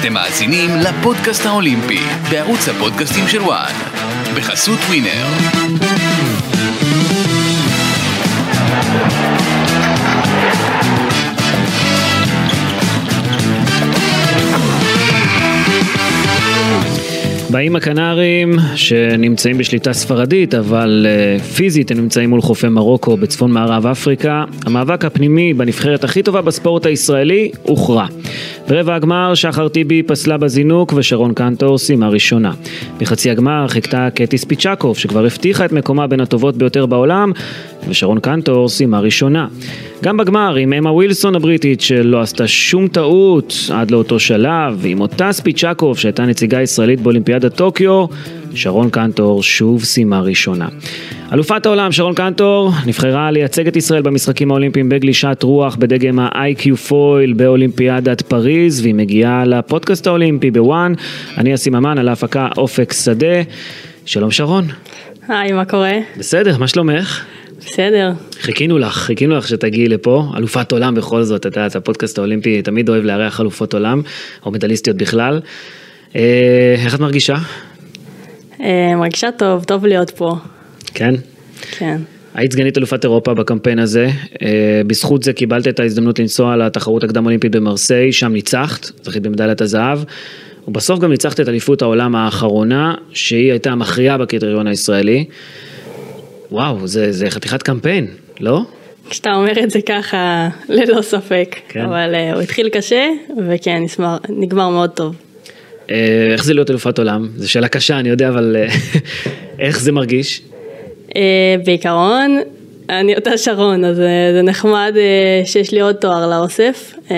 אתם מאזינים לפודקאסט האולימפי בערוץ הפודקאסטים של וואן בחסות ווינר. באים הקנרים שנמצאים בשליטה ספרדית, אבל uh, פיזית הם נמצאים מול חופי מרוקו בצפון מערב אפריקה. המאבק הפנימי בנבחרת הכי טובה בספורט הישראלי הוכרע. ברבע הגמר שחר טיבי פסלה בזינוק ושרון קנטור סיימה ראשונה. בחצי הגמר חיכתה קטי ספיצ'קוב שכבר הבטיחה את מקומה בין הטובות ביותר בעולם ושרון קנטור סיימה ראשונה. גם בגמר עם אמה ווילסון הבריטית שלא עשתה שום טעות עד לאותו שלב ועם אותה ספיצ'קוב שהייתה נציגה ישראלית באולימפיאדת טוקיו שרון קנטור שוב סיימה ראשונה. אלופת העולם שרון קנטור נבחרה לייצג את ישראל במשחקים האולימפיים בגלישת רוח בדגם ה-iQFOiL באולימפיאדת פריז והיא מגיעה לפודקאסט האולימפי ב-ONE. אני אסי ממן על ההפקה אופק שדה. שלום שרון. היי, מה קורה? בסדר, מה שלומך? בסדר. חיכינו לך, חיכינו לך שתגיעי לפה, אלופת עולם בכל זאת, את יודעת, הפודקאסט האולימפי תמיד אוהב לארח אלופות עולם, או מדליסטיות בכלל. אה, איך את מרגישה? אה, מרגישה טוב, טוב להיות פה. כן? כן. היית סגנית אלופת אירופה בקמפיין הזה, אה, בזכות זה קיבלת את ההזדמנות לנסוע לתחרות הקדם אולימפית במרסיי, שם ניצחת, זכית במדליית הזהב, ובסוף גם ניצחת את אליפות העולם האחרונה, שהיא הייתה המכריעה בקריטריון הישראלי. וואו, זה, זה חתיכת קמפיין, לא? כשאתה אומר את זה ככה, ללא ספק. כן. אבל uh, הוא התחיל קשה, וכן, נגמר, נגמר מאוד טוב. אה, איך זה להיות אלופת עולם? זו שאלה קשה, אני יודע, אבל אה, איך זה מרגיש? Uh, בעיקרון, אני אותה שרון, אז uh, זה נחמד uh, שיש לי עוד תואר לאוסף. Uh,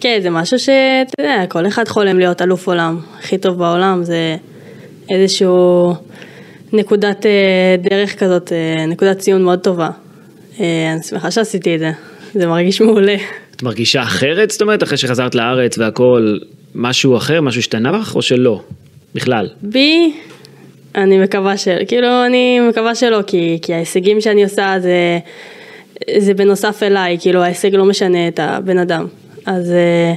כן, זה משהו שאתה יודע, כל אחד חולם להיות אלוף עולם. הכי טוב בעולם, זה איזשהו נקודת uh, דרך כזאת, uh, נקודת ציון מאוד טובה. Uh, אני שמחה שעשיתי את זה, זה מרגיש מעולה. את מרגישה אחרת? זאת אומרת, אחרי שחזרת לארץ והכל, משהו אחר, משהו השתנה בך, או שלא? בכלל. בי, אני מקווה של, כאילו אני מקווה שלא, כי, כי ההישגים שאני עושה זה, זה בנוסף אליי, כאילו ההישג לא משנה את הבן אדם. אז אה,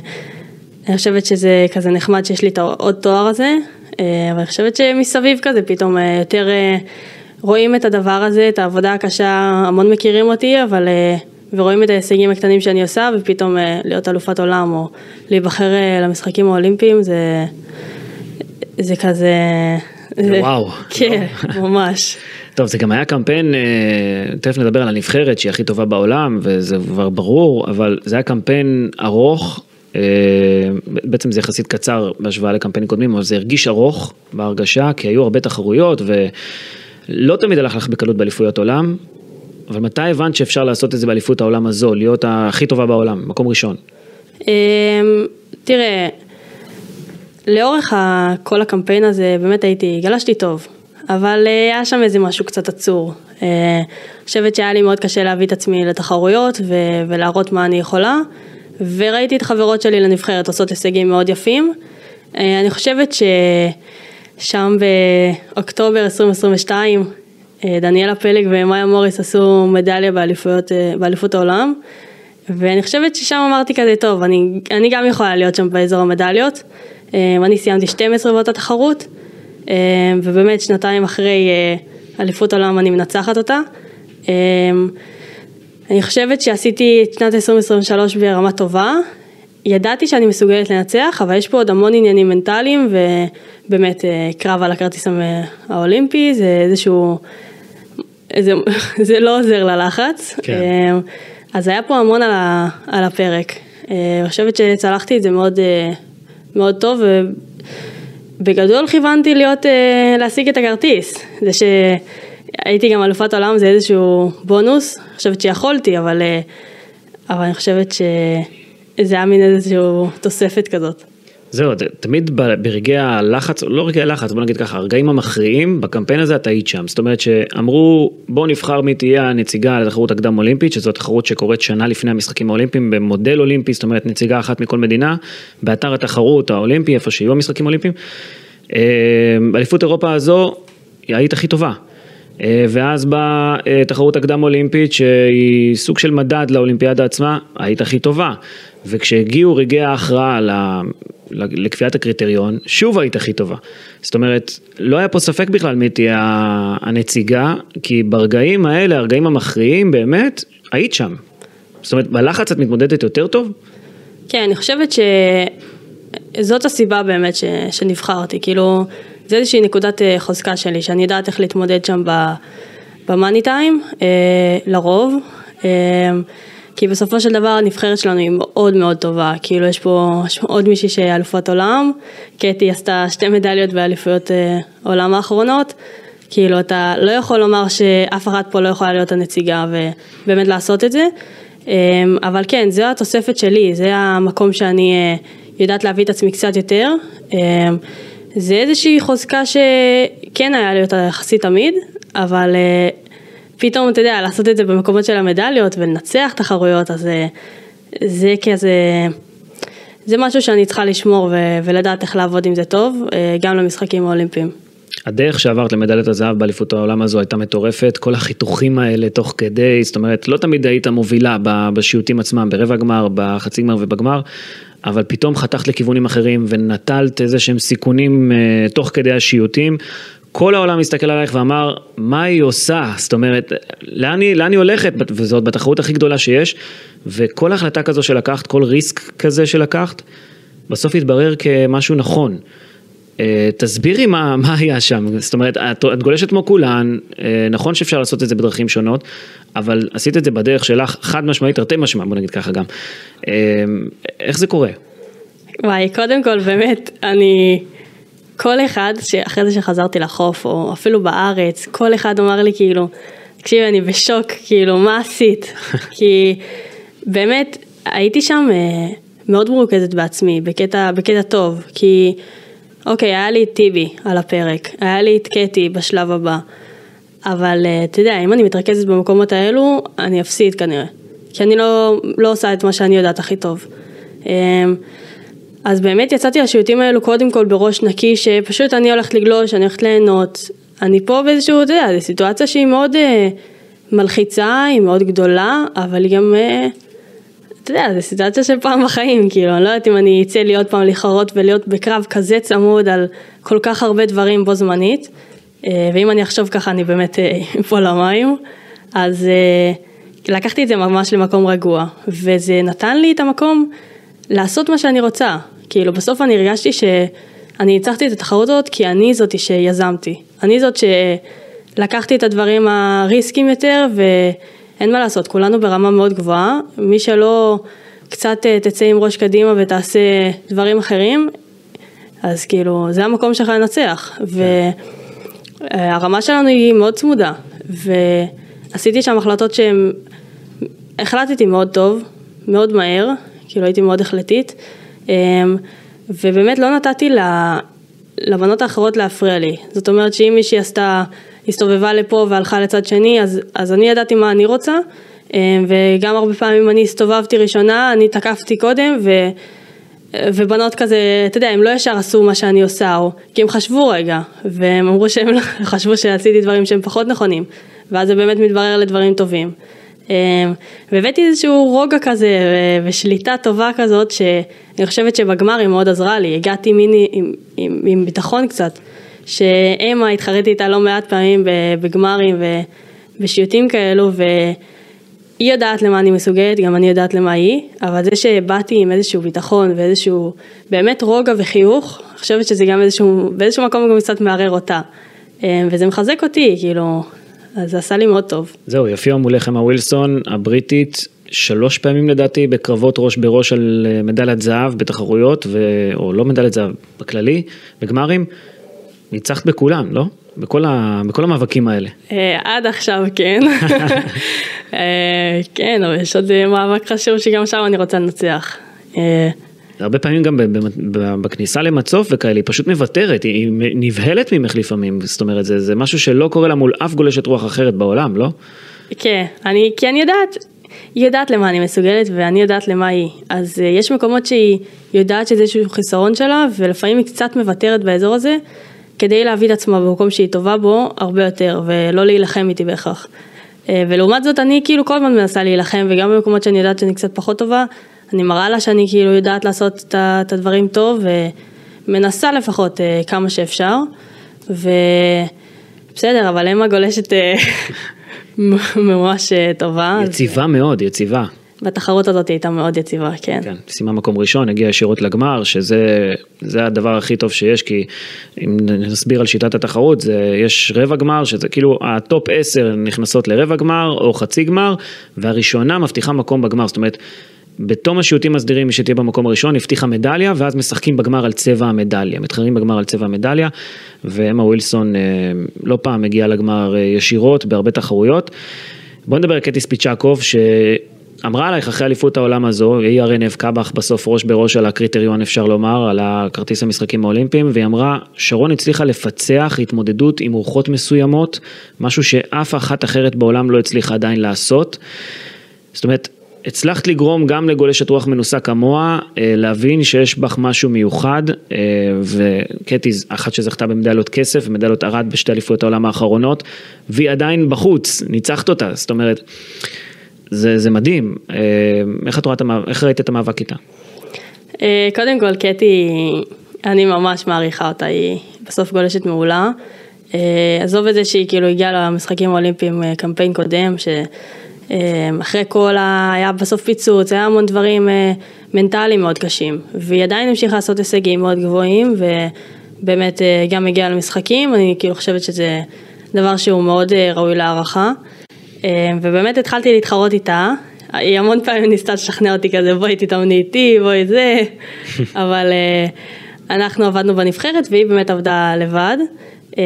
אני חושבת שזה כזה נחמד שיש לי את העוד תואר הזה, אה, אבל אני חושבת שמסביב כזה פתאום אה, יותר אה, רואים את הדבר הזה, את העבודה הקשה, המון מכירים אותי, אבל... אה, ורואים את ההישגים הקטנים שאני עושה, ופתאום אה, להיות אלופת עולם או להיבחר אה, למשחקים האולימפיים זה, זה כזה... זה, וואו. כן, ממש. טוב, זה גם היה קמפיין, אה, תכף נדבר על הנבחרת שהיא הכי טובה בעולם, וזה כבר ברור, אבל זה היה קמפיין ארוך, אה, בעצם זה יחסית קצר בהשוואה לקמפיינים קודמים, אבל זה הרגיש ארוך בהרגשה, כי היו הרבה תחרויות, ולא תמיד הלך לך בקלות באליפויות עולם, אבל מתי הבנת שאפשר לעשות את זה באליפות העולם הזו, להיות הכי טובה בעולם, מקום ראשון? אמ, תראה, לאורך כל הקמפיין הזה באמת הייתי, גלשתי טוב, אבל אה, היה שם איזה משהו קצת עצור. אה, אני חושבת שהיה לי מאוד קשה להביא את עצמי לתחרויות ולהראות מה אני יכולה, וראיתי את חברות שלי לנבחרת עושות הישגים מאוד יפים. אה, אני חושבת ששם באוקטובר 2022, אה, דניאלה פלג ומאיה מוריס עשו מדליה באליפויות, אה, באליפות העולם. ואני חושבת ששם אמרתי כזה, טוב, אני, אני גם יכולה להיות שם באזור המדליות. אני סיימתי 12 באותה תחרות, ובאמת שנתיים אחרי אליפות עולם אני מנצחת אותה. אני חושבת שעשיתי את שנת 2023 ברמה טובה. ידעתי שאני מסוגלת לנצח, אבל יש פה עוד המון עניינים מנטליים, ובאמת אה, קרב על הכרטיס האולימפי, זה איזשהו... זה, זה לא עוזר ללחץ. כן. אה, אז היה פה המון על, ה, על הפרק. אה, אני חושבת שצלחתי את זה מאוד, מאוד טוב, ובגדול כיוונתי להיות, להשיג את הכרטיס. זה שהייתי גם אלופת עולם זה איזשהו בונוס, אני חושבת שיכולתי, אבל, אה, אבל אני חושבת שזה היה מין איזושהי תוספת כזאת. זהו, תמיד ברגעי הלחץ, לא רגעי הלחץ, בוא נגיד ככה, הרגעים המכריעים, בקמפיין הזה את היית שם. זאת אומרת שאמרו, בואו נבחר מי תהיה הנציגה לתחרות הקדם אולימפית, שזו תחרות שקורית שנה לפני המשחקים האולימפיים במודל אולימפי, זאת אומרת נציגה אחת מכל מדינה, באתר התחרות האולימפי, איפה שיהיו המשחקים האולימפיים. אה, באליפות אירופה הזו, היית הכי טובה. אה, ואז באה אה, תחרות הקדם אולימפית שהיא סוג של מדד לאולימפיאדה עצמה, היית הכי טובה. וכשהגיעו רגעי ההכרעה לקביעת הקריטריון, שוב היית הכי טובה. זאת אומרת, לא היה פה ספק בכלל מי תהיה הנציגה, כי ברגעים האלה, הרגעים המכריעים באמת, היית שם. זאת אומרת, בלחץ את מתמודדת יותר טוב? כן, אני חושבת שזאת הסיבה באמת ש... שנבחרתי, כאילו, זה איזושהי נקודת אה, חוזקה שלי, שאני יודעת איך להתמודד שם במאני טיים, אה, לרוב. אה, כי בסופו של דבר הנבחרת שלנו היא מאוד מאוד טובה, כאילו יש פה, יש פה עוד מישהי שהיא אלופת עולם, קטי עשתה שתי מדליות באליפויות עולם האחרונות, כאילו אתה לא יכול לומר שאף אחת פה לא יכולה להיות הנציגה ובאמת לעשות את זה, אבל כן, זו התוספת שלי, זה המקום שאני יודעת להביא את עצמי קצת יותר, זה איזושהי חוזקה שכן היה לי אותה יחסית תמיד, אבל אה, פתאום, אתה יודע, לעשות את זה במקומות של המדליות ולנצח תחרויות, אז אה, זה כזה, זה משהו שאני צריכה לשמור ו- ולדעת איך לעבוד עם זה טוב, אה, גם למשחקים האולימפיים. הדרך שעברת למדליית הזהב באליפות העולם הזו הייתה מטורפת, כל החיתוכים האלה תוך כדי, זאת אומרת, לא תמיד היית מובילה בשיוטים עצמם, ברבע גמר, בחצי גמר ובגמר, אבל פתאום חתכת לכיוונים אחרים ונטלת איזה שהם סיכונים uh, תוך כדי השיוטים. כל העולם מסתכל עלייך ואמר, מה היא עושה? זאת אומרת, לאן היא, לאן היא הולכת? וזאת בתחרות הכי גדולה שיש, וכל החלטה כזו שלקחת, כל ריסק כזה שלקחת, בסוף התברר כמשהו נכון. אה, תסבירי מה, מה היה שם, זאת אומרת, את, את גולשת כמו כולן, אה, נכון שאפשר לעשות את זה בדרכים שונות, אבל עשית את זה בדרך שלך חד משמעית, תרתי משמע, בוא נגיד ככה גם. אה, איך זה קורה? וואי, קודם כל באמת, אני, כל אחד, אחרי זה שחזרתי לחוף, או אפילו בארץ, כל אחד אמר לי כאילו, תקשיב, אני בשוק, כאילו, מה עשית? כי באמת, הייתי שם מאוד מרוכזת בעצמי, בקטע, בקטע טוב, כי... אוקיי, היה לי את טיבי על הפרק, היה לי את קטי בשלב הבא, אבל אה, אתה יודע, אם אני מתרכזת במקומות האלו, אני אפסיד כנראה, כי אני לא, לא עושה את מה שאני יודעת הכי טוב. אמ, אז באמת יצאתי לשיעוטים האלו קודם כל בראש נקי, שפשוט אני הולכת לגלוש, אני הולכת ליהנות. אני פה באיזשהו, אתה יודע, זו סיטואציה שהיא מאוד uh, מלחיצה, היא מאוד גדולה, אבל היא גם... Uh, אתה יודע, זו סיטואציה של פעם בחיים, כאילו, אני לא יודעת אם אני אצא לי עוד פעם להתחרות ולהיות בקרב כזה צמוד על כל כך הרבה דברים בו זמנית, אה, ואם אני אחשוב ככה אני באמת אה, אפול למים, אז אה, לקחתי את זה ממש למקום רגוע, וזה נתן לי את המקום לעשות מה שאני רוצה, כאילו בסוף אני הרגשתי שאני ניצחתי את התחרות הזאת כי אני זאתי שיזמתי, אני זאת שלקחתי את הדברים הריסקים יותר ו... אין מה לעשות, כולנו ברמה מאוד גבוהה, מי שלא קצת אה, תצא עם ראש קדימה ותעשה דברים אחרים, אז כאילו, זה המקום שלך לנצח, והרמה שלנו היא מאוד צמודה, ועשיתי שם החלטות שהן, החלטתי מאוד טוב, מאוד מהר, כאילו הייתי מאוד החלטית, אמ, ובאמת לא נתתי לבנות האחרות להפריע לי, זאת אומרת שאם מישהי עשתה הסתובבה לפה והלכה לצד שני, אז, אז אני ידעתי מה אני רוצה, אה, וגם הרבה פעמים אני הסתובבתי ראשונה, אני תקפתי קודם, ו, ובנות כזה, אתה יודע, הם לא ישר עשו מה שאני עושה, או, כי הם חשבו רגע, והם אמרו שהם לא, חשבו שעשיתי דברים שהם פחות נכונים, ואז זה באמת מתברר לדברים טובים. אה, והבאתי איזשהו רוגע כזה ושליטה טובה כזאת שאני חושבת שבגמר היא מאוד עזרה לי, הגעתי מיני עם, עם, עם ביטחון קצת. שאמה התחרתי איתה לא מעט פעמים בגמרים ובשיוטים כאלו והיא יודעת למה אני מסוגלת, גם אני יודעת למה היא, אבל זה שבאתי עם איזשהו ביטחון ואיזשהו באמת רוגע וחיוך, אני חושבת שזה גם איזשהו, באיזשהו מקום גם קצת מערער אותה. אה, וזה מחזק אותי, כאילו, אז זה עשה לי מאוד טוב. זהו, יפיע מולך אמה ווילסון, הבריטית, שלוש פעמים לדעתי בקרבות ראש בראש על אה, מדליית זהב בתחרויות, ו... או לא מדליית זהב בכללי, בגמרים. ניצחת בכולן, לא? בכל, ה... בכל המאבקים האלה. אה, עד עכשיו כן. אה, כן, אבל יש עוד אה, מאבק חשוב שגם שם אני רוצה לנצח. הרבה פעמים גם בכניסה למצוף וכאלה, היא פשוט מוותרת, היא נבהלת ממך לפעמים, זאת אומרת, זה, זה משהו שלא קורה לה מול אף גולשת רוח אחרת בעולם, לא? כן, אני, כי אני יודעת, היא יודעת למה אני מסוגלת ואני יודעת למה היא. אז יש מקומות שהיא יודעת שזה איזשהו חיסרון שלה, ולפעמים היא קצת מוותרת באזור הזה, כדי להביא את עצמה במקום שהיא טובה בו הרבה יותר, ולא להילחם איתי בהכרח. אה, ולעומת זאת אני כאילו כל הזמן מנסה להילחם, וגם במקומות שאני יודעת שאני קצת פחות טובה, אני מראה לה שאני כאילו יודעת לעשות את הדברים טוב, ומנסה לפחות אה, כמה שאפשר, ובסדר, אבל אמה גולשת אה, ממש טובה. אז יציבה מאוד, יציבה. בתחרות הזאת הייתה מאוד יציבה, כן. כן, סיימה מקום ראשון, הגיעה ישירות לגמר, שזה זה הדבר הכי טוב שיש, כי אם נסביר על שיטת התחרות, זה, יש רבע גמר, שזה כאילו ה top 10 נכנסות לרבע גמר או חצי גמר, והראשונה מבטיחה מקום בגמר, זאת אומרת, בתום השיוטים מסדירים, מי שתהיה במקום הראשון, הבטיחה מדליה, ואז משחקים בגמר על צבע המדליה, מתחרים בגמר על צבע המדליה, ואמה ווילסון אה, לא פעם הגיעה לגמר אה, ישירות בהרבה תחרויות. בוא נדבר על קטי ספיצ'קוב, שאמרה עלייך אחרי אליפות העולם הזו, היא הרי נאבקה בך בסוף ראש בראש על הקריטריון אפשר לומר, על הכרטיס המשחקים האולימפיים, והיא אמרה, שרון הצליחה לפצח התמודדות עם רוחות מסוימות, משהו שאף אחת אחרת בעולם לא הצליחה עדיין לעשות. זאת אומרת, הצלחת לגרום גם לגולשת רוח מנוסה כמוה, אה, להבין שיש בך משהו מיוחד, אה, וקטי, אחת שזכתה במדליות כסף ומדליות ארד בשתי אליפויות העולם האחרונות, והיא עדיין בחוץ, ניצחת אותה, זאת אומרת, זה, זה מדהים. אה, איך את רואה את המאבק, איך ראית את המאבק איתה? אה, קודם כל, קטי, אני ממש מעריכה אותה, היא בסוף גולשת מעולה. אה, עזוב את זה שהיא כאילו הגיעה למשחקים האולימפיים קמפיין קודם, שאחרי כל ה... היה בסוף פיצוץ, היה המון דברים מנטליים מאוד קשים, והיא עדיין המשיכה לעשות הישגים מאוד גבוהים, ובאמת גם הגיעה למשחקים, אני כאילו חושבת שזה דבר שהוא מאוד ראוי להערכה. אה, ובאמת התחלתי להתחרות איתה, היא המון פעמים ניסתה לשכנע אותי כזה, בואי תתאמני איתי, בואי זה, אבל אה, אנחנו עבדנו בנבחרת והיא באמת עבדה לבד. אה,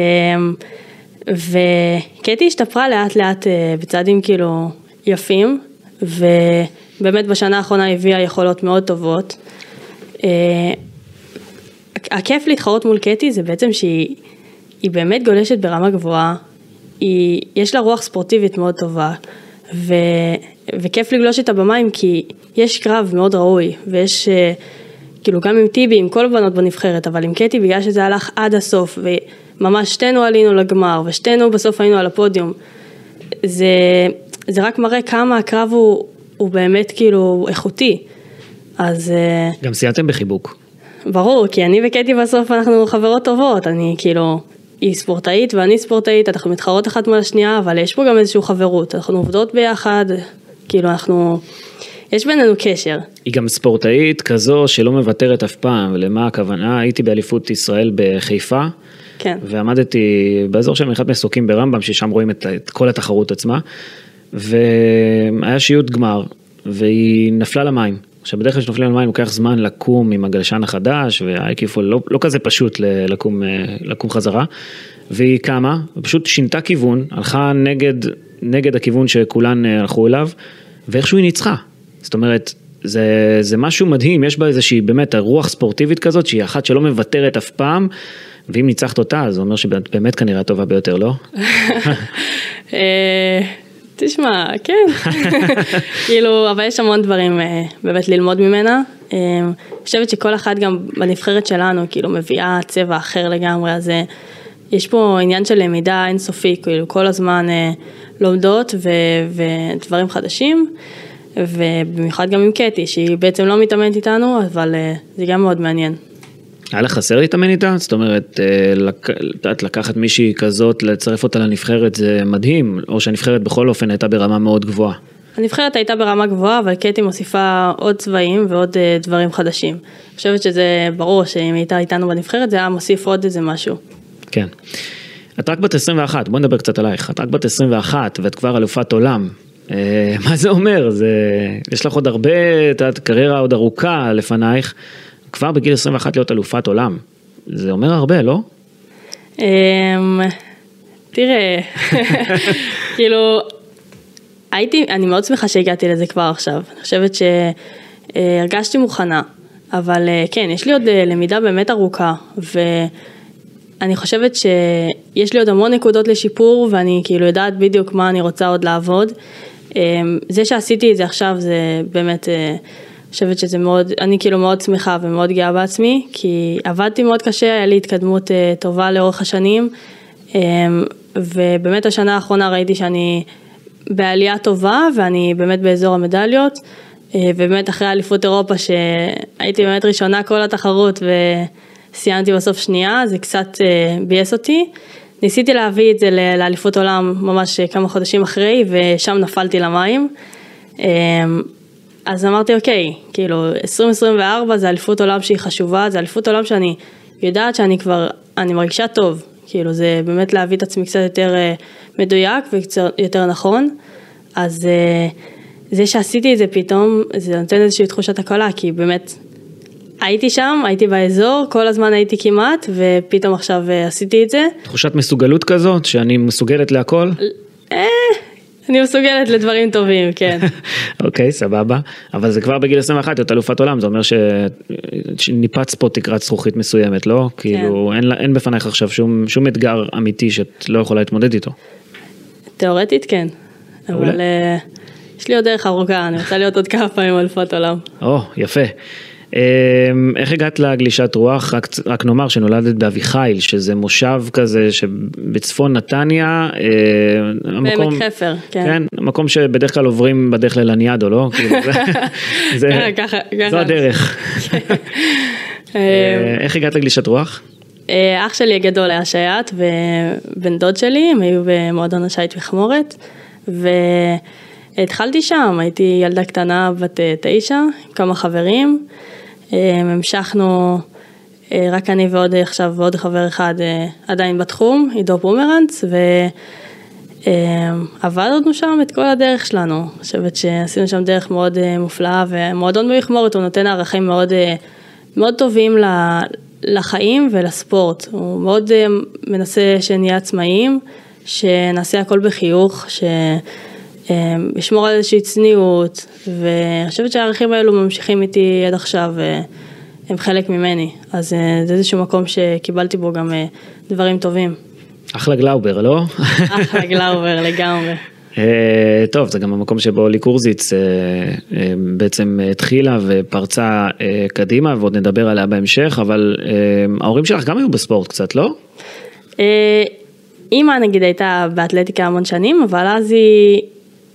וקטי השתפרה לאט לאט אה, בצעדים כאילו יפים, ובאמת בשנה האחרונה הביאה יכולות מאוד טובות. אה, הכיף להתחרות מול קטי זה בעצם שהיא היא באמת גולשת ברמה גבוהה, היא, יש לה רוח ספורטיבית מאוד טובה, ו, וכיף לגלוש איתה במים כי יש קרב מאוד ראוי, ויש, אה, כאילו גם עם טיבי, עם כל הבנות בנבחרת, אבל עם קטי בגלל שזה הלך עד הסוף, וממש שתינו עלינו לגמר, ושתינו בסוף היינו על הפודיום, זה, זה רק מראה כמה הקרב הוא, הוא באמת כאילו איכותי. אז אה, גם סיימתם בחיבוק. ברור, כי אני וקטי בסוף אנחנו חברות טובות, אני כאילו, היא ספורטאית ואני ספורטאית, אנחנו מתחרות אחת מול השנייה, אבל יש פה גם איזושהי חברות, אנחנו עובדות ביחד, כאילו אנחנו, יש בינינו קשר. היא גם ספורטאית כזו שלא מוותרת אף פעם, למה הכוונה? הייתי באליפות ישראל בחיפה, כן. ועמדתי באזור של מנחת מסוקים ברמב"ם, ששם רואים את, את כל התחרות עצמה, והיה שיעוט גמר, והיא נפלה למים. עכשיו בדרך כלל כשנופלים למים לוקח זמן לקום עם הגלשן החדש, והאייקיפול לא, לא כזה פשוט לקום, אה, לקום חזרה, והיא קמה, ופשוט שינתה כיוון, הלכה נגד, נגד הכיוון שכולן אה, הלכו אליו, ואיכשהו היא ניצחה. זאת אומרת, זה, זה משהו מדהים, יש בה איזושהי באמת רוח ספורטיבית כזאת, שהיא אחת שלא מוותרת אף פעם, ואם ניצחת אותה, זה אומר שאת באמת כנראה הטובה ביותר, לא? תשמע, כן. כאילו, אבל יש המון דברים אה, באמת ללמוד ממנה. אה, אני חושבת שכל אחת גם בנבחרת שלנו, כאילו, מביאה צבע אחר לגמרי, אז אה, יש פה עניין של למידה אינסופי, כאילו, כל הזמן לומדות ו- ודברים חדשים. ובמיוחד גם עם קטי, שהיא בעצם לא מתאמנת איתנו, אבל זה גם מאוד מעניין. היה לך חסר להתאמן איתה? זאת אומרת, אה, לק- לקחת מישהי כזאת, לצרף אותה לנבחרת זה מדהים, או שהנבחרת בכל אופן הייתה ברמה מאוד גבוהה. הנבחרת הייתה ברמה גבוהה, אבל קטי מוסיפה עוד צבעים ועוד אה, דברים חדשים. אני חושבת שזה ברור שאם הייתה איתנו בנבחרת, זה היה מוסיף עוד איזה משהו. כן. את רק בת 21, בוא נדבר קצת עלייך. את רק בת 21 ואת כבר אלופת עולם. אה, מה זה אומר? זה... יש לך עוד הרבה, את יודעת, קריירה עוד ארוכה לפנייך. כבר בגיל 21 להיות אלופת עולם. זה אומר הרבה, לא? אמ, תראה, כאילו, הייתי, אני מאוד שמחה שהגעתי לזה כבר עכשיו. אני חושבת שהרגשתי מוכנה, אבל אה, כן, יש לי עוד אה, למידה באמת ארוכה, ואני חושבת שיש לי עוד המון נקודות לשיפור, ואני כאילו יודעת בדיוק מה אני רוצה עוד לעבוד. אמ, זה שעשיתי את זה עכשיו זה באמת, אה, חושבת שזה מאוד, אני כאילו מאוד שמחה ומאוד גאה בעצמי, כי עבדתי מאוד קשה, היה לי התקדמות אה, טובה לאורך השנים, אמ, ובאמת השנה האחרונה ראיתי שאני בעלייה טובה ואני באמת באזור המדליות, אה, ובאמת אחרי אליפות אירופה שהייתי באמת ראשונה כל התחרות וסיימתי בסוף שנייה, זה קצת אה, ביאס אותי. ניסיתי להביא את זה לאליפות עולם ממש כמה חודשים אחרי ושם נפלתי למים. אז אמרתי אוקיי, כאילו 2024 זה אליפות עולם שהיא חשובה, זה אליפות עולם שאני יודעת שאני כבר, אני מרגישה טוב, כאילו זה באמת להביא את עצמי קצת יותר מדויק וקצת יותר נכון, אז זה שעשיתי את זה פתאום, זה נותן איזושהי תחושת הקלה, כי באמת הייתי שם, הייתי באזור, כל הזמן הייתי כמעט, ופתאום עכשיו אה, עשיתי את זה. תחושת מסוגלות כזאת, שאני מסוגלת להכל? אה, אני מסוגלת לדברים טובים, כן. אוקיי, סבבה. אבל זה כבר בגיל 21, להיות אלופת עולם, זה אומר ש... שניפץ פה תקרת זכוכית מסוימת, לא? כן. כאילו, אין, אין בפנייך עכשיו שום, שום אתגר אמיתי שאת לא יכולה להתמודד איתו. תיאורטית כן, אבל... יש לי עוד דרך ארוכה, אני רוצה להיות עוד כמה פעמים אלפת עולם. או, יפה. אמ, איך הגעת לגלישת רוח? רק, רק נאמר שנולדת באביחיל, שזה מושב כזה שבצפון נתניה. אה, בעמק חפר, כן. כן, מקום שבדרך כלל עוברים בדרך ללניאדו, לא? כאילו זה, זה, ככה, ככה. זו הדרך. אה, איך הגעת לגלישת רוח? אה, אח שלי הגדול היה שייט ובן דוד שלי, הם היו במועדון השייט וחמורת. ו... התחלתי שם, הייתי ילדה קטנה בת אה, תשע, עם כמה חברים. אה, המשכנו, אה, רק אני ועוד עכשיו ועוד חבר אחד עדיין בתחום, עידו פומרנץ, ועבדנו שם את כל הדרך שלנו. אני חושבת שעשינו שם דרך מאוד מופלאה, ומועדון במכמורת הוא נותן ערכים מאוד, מאוד טובים לחיים ולספורט. הוא מאוד מנסה שנהיה עצמאיים, שנעשה הכל בחיוך, ש... לשמור אמ, על איזושהי צניעות, ואני חושבת שהערכים האלו ממשיכים איתי עד עכשיו, הם חלק ממני, אז אה, זה איזשהו מקום שקיבלתי בו גם אה, דברים טובים. אחלה גלאובר, לא? אחלה גלאובר לגמרי. Uh, טוב, זה גם המקום שבו לי קורזיץ בעצם התחילה ופרצה קדימה ועוד נדבר עליה בהמשך, אבל ההורים שלך גם היו בספורט קצת, לא? אימא נגיד הייתה באתלטיקה המון שנים, אבל אז היא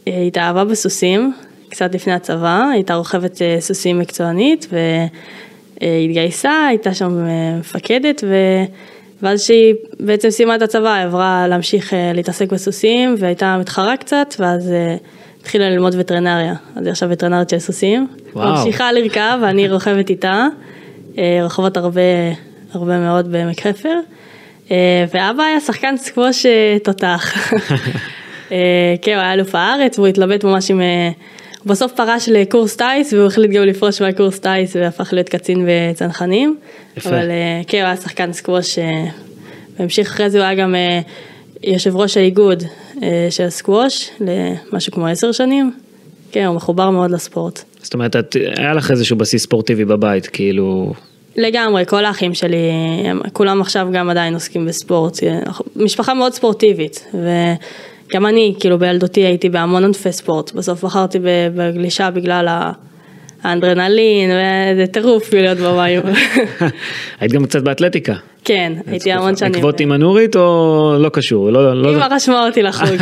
התאהבה בסוסים, קצת לפני הצבא, הייתה רוכבת אה, סוסים מקצוענית והתגייסה, הייתה שם אה, מפקדת ו... ואז שהיא בעצם סיימה את הצבא, היא עברה להמשיך אה, להתעסק בסוסים והייתה מתחרה קצת ואז התחילה ללמוד וטרינריה, אז היא עכשיו וטרינרית של סוסים. וואו. ממשיכה לרכב ואני רוכבת איתה, רוכבות הרבה, הרבה מאוד בעמק חפר. ואבא היה שחקן סקווש תותח. אה, כן, הוא היה אלוף הארץ והוא התלבט ממש עם... אה, הוא בסוף פרש לקורס טיס והוא החליט גם לפרוש מהקורס טיס והפך להיות קצין בצנחנים. יפה. אבל אה, כן, הוא היה שחקן סקווש והמשיך אחרי זה הוא היה גם יושב ראש האיגוד של הסקווש למשהו כמו עשר שנים. כן, הוא מחובר מאוד לספורט. זאת אומרת, את, היה לך איזשהו בסיס ספורטיבי בבית, כאילו... לגמרי, כל האחים שלי, הם, כולם עכשיו גם עדיין עוסקים בספורט. משפחה מאוד ספורטיבית. גם אני, כאילו בילדותי הייתי בהמון ענפי ספורט, בסוף בחרתי בגלישה בגלל האנדרנלין, וזה טירוף להיות במים. היית גם קצת באתלטיקה. כן, הייתי המון שנים. בעקבות עם הנורית או לא קשור? אמא רשמה אותי לחוג.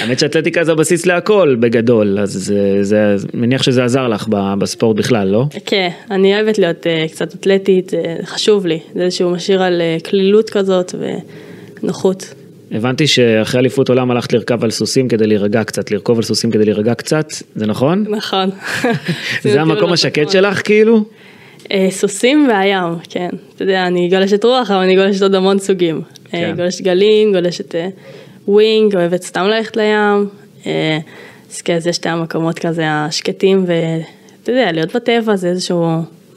האמת שאתלטיקה זה הבסיס להכל בגדול, אז זה, מניח שזה עזר לך בספורט בכלל, לא? כן, אני אוהבת להיות uh, קצת אתלטית, חשוב לי, זה שהוא משאיר על קלילות כזאת ונוחות. הבנתי שאחרי אליפות עולם הלכת לרכב על סוסים כדי להירגע קצת, לרכוב על סוסים כדי להירגע קצת, זה נכון? נכון. זה המקום השקט שלך כאילו? אה, סוסים והים, כן. אתה יודע, אני גולשת רוח, אבל אני גולשת עוד המון סוגים. אה, כן. גולשת גלים, גולשת אה, wing, אוהבת סתם ללכת לים. אז כן, זה שתי המקומות כזה השקטים, ואתה יודע, להיות בטבע זה איזשהו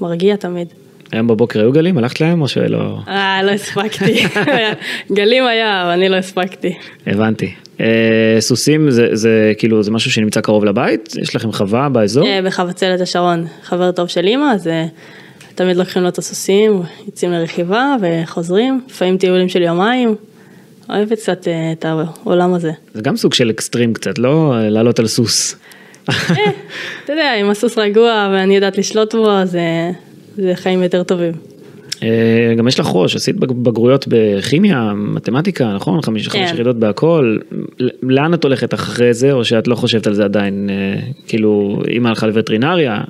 מרגיע תמיד. היום בבוקר היו גלים? הלכת להם או שלא? אה, לא הספקתי. גלים היה, אבל אני לא הספקתי. הבנתי. אה, סוסים זה, זה כאילו זה משהו שנמצא קרוב לבית? יש לכם חווה באזור? אה, בחבצלת השרון, חבר טוב של אימא, אז אה, תמיד לוקחים לו את הסוסים, יוצאים לרכיבה וחוזרים, לפעמים טיולים של יומיים. אוהבת קצת את העולם הזה. זה גם סוג של אקסטרים קצת, לא לעלות על סוס. אתה יודע, אם הסוס רגוע ואני יודעת לשלוט בו, אז זה חיים יותר טובים. אה, גם יש לך ראש, עשית בג- בגרויות בכימיה, מתמטיקה, נכון? חמש כן. יחידות בהכל. לאן את הולכת אחרי זה, או שאת לא חושבת על זה עדיין? אה, כאילו, אימא הלכה לווטרינריה,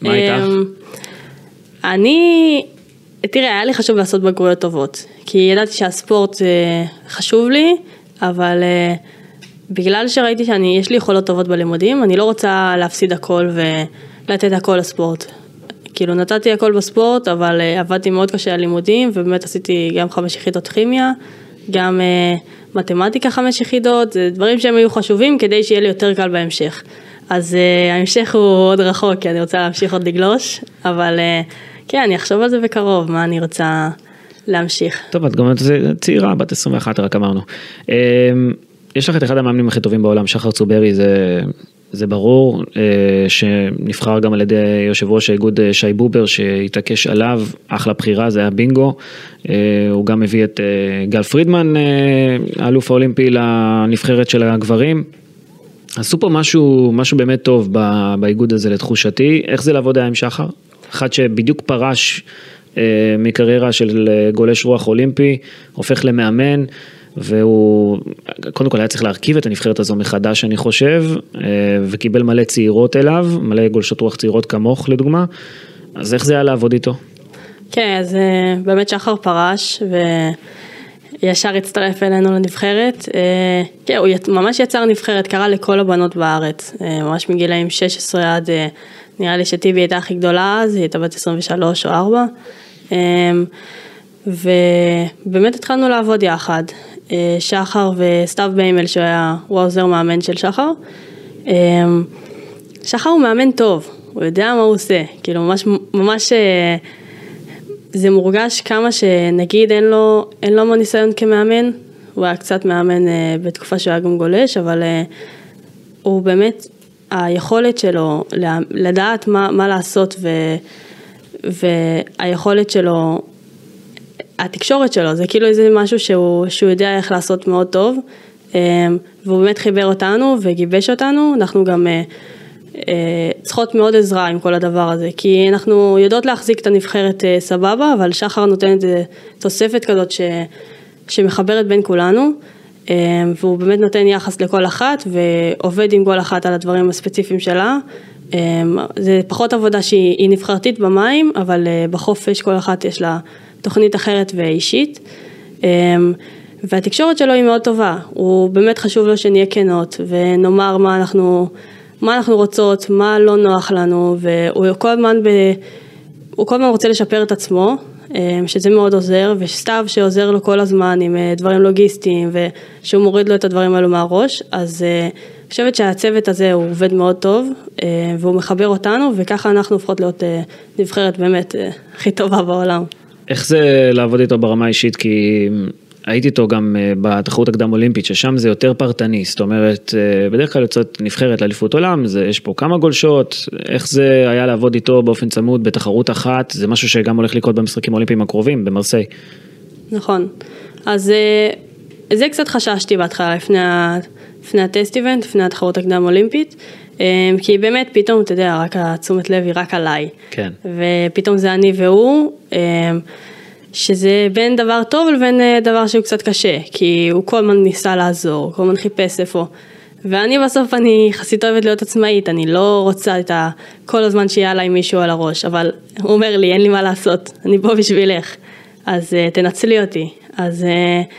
מה איתך? אמ, אני, תראה, היה לי חשוב לעשות בגרויות טובות, כי ידעתי שהספורט זה חשוב לי, אבל אה, בגלל שראיתי שאני, יש לי יכולות טובות בלימודים, אני לא רוצה להפסיד הכל ולתת הכל לספורט. כאילו נתתי הכל בספורט, אבל אה, עבדתי מאוד קשה על לימודים, ובאמת עשיתי גם חמש יחידות כימיה, גם אה, מתמטיקה חמש יחידות, זה דברים שהם היו חשובים כדי שיהיה לי יותר קל בהמשך. אז uh, ההמשך הוא עוד רחוק, כי אני רוצה להמשיך עוד לגלוש, אבל uh, כן, אני אחשוב על זה בקרוב, מה אני רוצה להמשיך. טוב, את גם צעירה, בת 21 רק אמרנו. אה, יש לך את אחד המאמנים הכי טובים בעולם, שחר צוברי, זה, זה ברור, אה, שנבחר גם על ידי יושב ראש האיגוד אה, שי בובר, שהתעקש עליו, אחלה בחירה, זה היה בינגו. אה, הוא גם הביא את גל פרידמן, האלוף האולימפי לנבחרת של הגברים. עשו פה משהו, משהו באמת טוב באיגוד הזה לתחושתי, איך זה לעבוד היה עם שחר? אחד שבדיוק פרש מקריירה של גולש רוח אולימפי, הופך למאמן, והוא קודם כל היה צריך להרכיב את הנבחרת הזו מחדש אני חושב, אה, וקיבל מלא צעירות אליו, מלא גולשות רוח צעירות כמוך לדוגמה, אז איך זה היה לעבוד איתו? כן, אז uh, באמת שחר פרש, וישר הצטרף אלינו לנבחרת. Uh, כן, הוא ממש יצר נבחרת, קרא לכל הבנות בארץ, ממש מגילאים 16 עד, נראה לי שטיבי הייתה הכי גדולה אז, היא הייתה בת 23 או 4. Um, ובאמת התחלנו לעבוד יחד, שחר וסתיו ביימל שהיה, הוא העוזר מאמן של שחר. Um, שחר הוא מאמן טוב, הוא יודע מה הוא עושה, כאילו ממש, ממש אה, זה מורגש כמה שנגיד אין לו, אין לו המון ניסיון כמאמן, הוא היה קצת מאמן אה, בתקופה שהוא היה גם גולש, אבל אה, הוא באמת, היכולת שלו לדעת מה, מה לעשות ו, והיכולת שלו, התקשורת שלו, זה כאילו איזה משהו שהוא, שהוא יודע איך לעשות מאוד טוב, אה, והוא באמת חיבר אותנו וגיבש אותנו, אנחנו גם אה, אה, צריכות מאוד עזרה עם כל הדבר הזה, כי אנחנו יודעות להחזיק את הנבחרת אה, סבבה, אבל שחר נותן איזה תוספת כזאת ש, שמחברת בין כולנו, אה, והוא באמת נותן יחס לכל אחת ועובד עם כל אחת על הדברים הספציפיים שלה. אה, זה פחות עבודה שהיא היא נבחרתית במים, אבל בחופש כל אחת יש לה תוכנית אחרת ואישית. אה, והתקשורת שלו היא מאוד טובה, הוא באמת חשוב לו שנהיה כנות ונאמר מה אנחנו, מה אנחנו רוצות, מה לא נוח לנו, והוא כל הזמן, ב, הוא כל הזמן רוצה לשפר את עצמו, אה, שזה מאוד עוזר, וסתיו שעוזר לו כל הזמן עם אה, דברים לוגיסטיים, ושהוא מוריד לו את הדברים האלו מהראש, אז אה, אני חושבת שהצוות הזה הוא עובד מאוד טוב, אה, והוא מחבר אותנו, וככה אנחנו הופכות להיות נבחרת באמת הכי טובה בעולם. איך זה לעבוד איתו ברמה האישית? כי הייתי איתו גם אה, בתחרות הקדם אולימפית, ששם זה יותר פרטני, זאת אומרת, אה, בדרך כלל יוצאת נבחרת לאליפות עולם, זה, יש פה כמה גולשות, איך זה היה לעבוד איתו באופן צמוד בתחרות אחת, זה משהו שגם הולך לקרות במשחקים האולימפיים הקרובים, במרסיי. נכון. אז אה, זה קצת חששתי בהתחלה, לפני, לפני הטסט איבנט, לפני התחרות הקדם אולימפית, כי באמת פתאום, אתה יודע, רק התשומת לב היא רק עליי. כן. ופתאום זה אני והוא, אה, שזה בין דבר טוב לבין אה, דבר שהוא קצת קשה, כי הוא כל הזמן ניסה לעזור, כל הזמן חיפש איפה. ואני בסוף, אני יחסית אוהבת להיות עצמאית, אני לא רוצה את ה... כל הזמן שיהיה עליי מישהו על הראש, אבל הוא אומר לי, אין לי מה לעשות, אני פה בשבילך, אז uh, תנצלי אותי. אז, uh,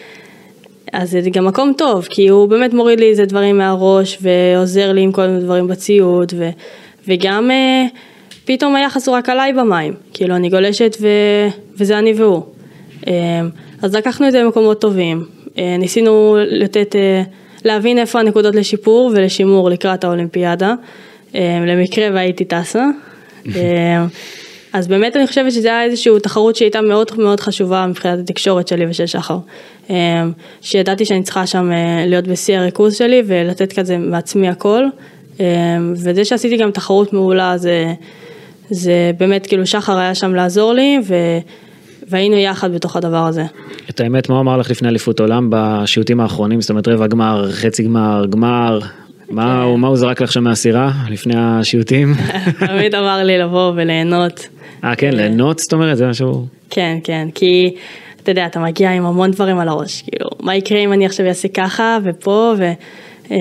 אז זה גם מקום טוב, כי הוא באמת מוריד לי איזה דברים מהראש, ועוזר לי עם כל מיני דברים בציוד, ו, וגם uh, פתאום היחס הוא רק עליי במים, כאילו אני גולשת ו, וזה אני והוא. Uh, אז לקחנו את זה למקומות טובים, uh, ניסינו לתת... Uh, להבין איפה הנקודות לשיפור ולשימור לקראת האולימפיאדה, אה, למקרה והייתי טסה. אז באמת אני חושבת שזה היה איזושהי תחרות שהייתה מאוד מאוד חשובה מבחינת התקשורת שלי ושל שחר. אה, שידעתי שאני צריכה שם אה, להיות בשיא הריכוז שלי ולתת כזה מעצמי הכל. אה, וזה שעשיתי גם תחרות מעולה זה, זה באמת כאילו שחר היה שם לעזור לי ו, והיינו יחד בתוך הדבר הזה. את האמת, מה הוא אמר לך לפני אליפות עולם בשיעוטים האחרונים, זאת אומרת רבע גמר, חצי גמר, גמר, מה הוא- מה הוא זרק לך שם מהסירה לפני השיעוטים? תמיד אמר לי לבוא וליהנות, אה, כן, ליהנות זאת אומרת, זה משהו... כן, כן, כי אתה יודע, אתה מגיע עם המון דברים על הראש, כאילו, מה יקרה אם אני עכשיו אעשה ככה ופה, ו, אמ,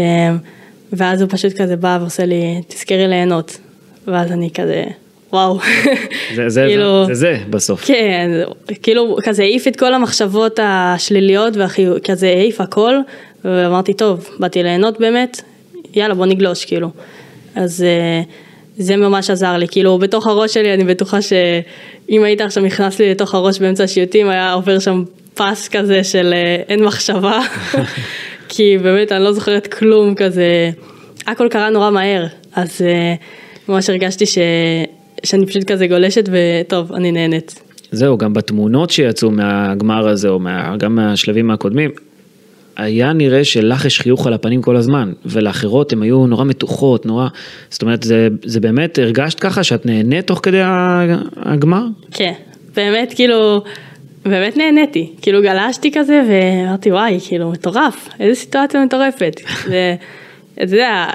ואז הוא פשוט כזה בא ועושה לי, תזכרי ליהנות, ואז אני כזה, וואו, זה זה, כאילו- זה זה בסוף. כן, כאילו כזה העיף את כל המחשבות השליליות וכזה העיף הכל, ואמרתי, טוב, באתי ליהנות באמת, יאללה בוא נגלוש, כאילו. אז אה, זה ממש עזר לי, כאילו בתוך הראש שלי אני בטוחה שאם היית עכשיו נכנס לי לתוך הראש באמצע השיוטים, היה עובר שם פס כזה של אה, אין מחשבה, כי באמת אני לא זוכרת כלום כזה, הכל קרה נורא מהר, אז אה, ממש הרגשתי ש... שאני פשוט כזה גולשת וטוב, אני נהנית. זהו, גם בתמונות שיצאו מהגמר הזה, או מה, גם מהשלבים הקודמים, היה נראה שלך יש חיוך על הפנים כל הזמן, ולאחרות הן היו נורא מתוחות, נורא, זאת אומרת, זה, זה באמת, הרגשת ככה שאת נהנית תוך כדי הגמר? כן, באמת כאילו, באמת נהניתי, כאילו גלשתי כזה ואמרתי וואי, כאילו מטורף, איזה סיטואציה מטורפת. ואתה יודע,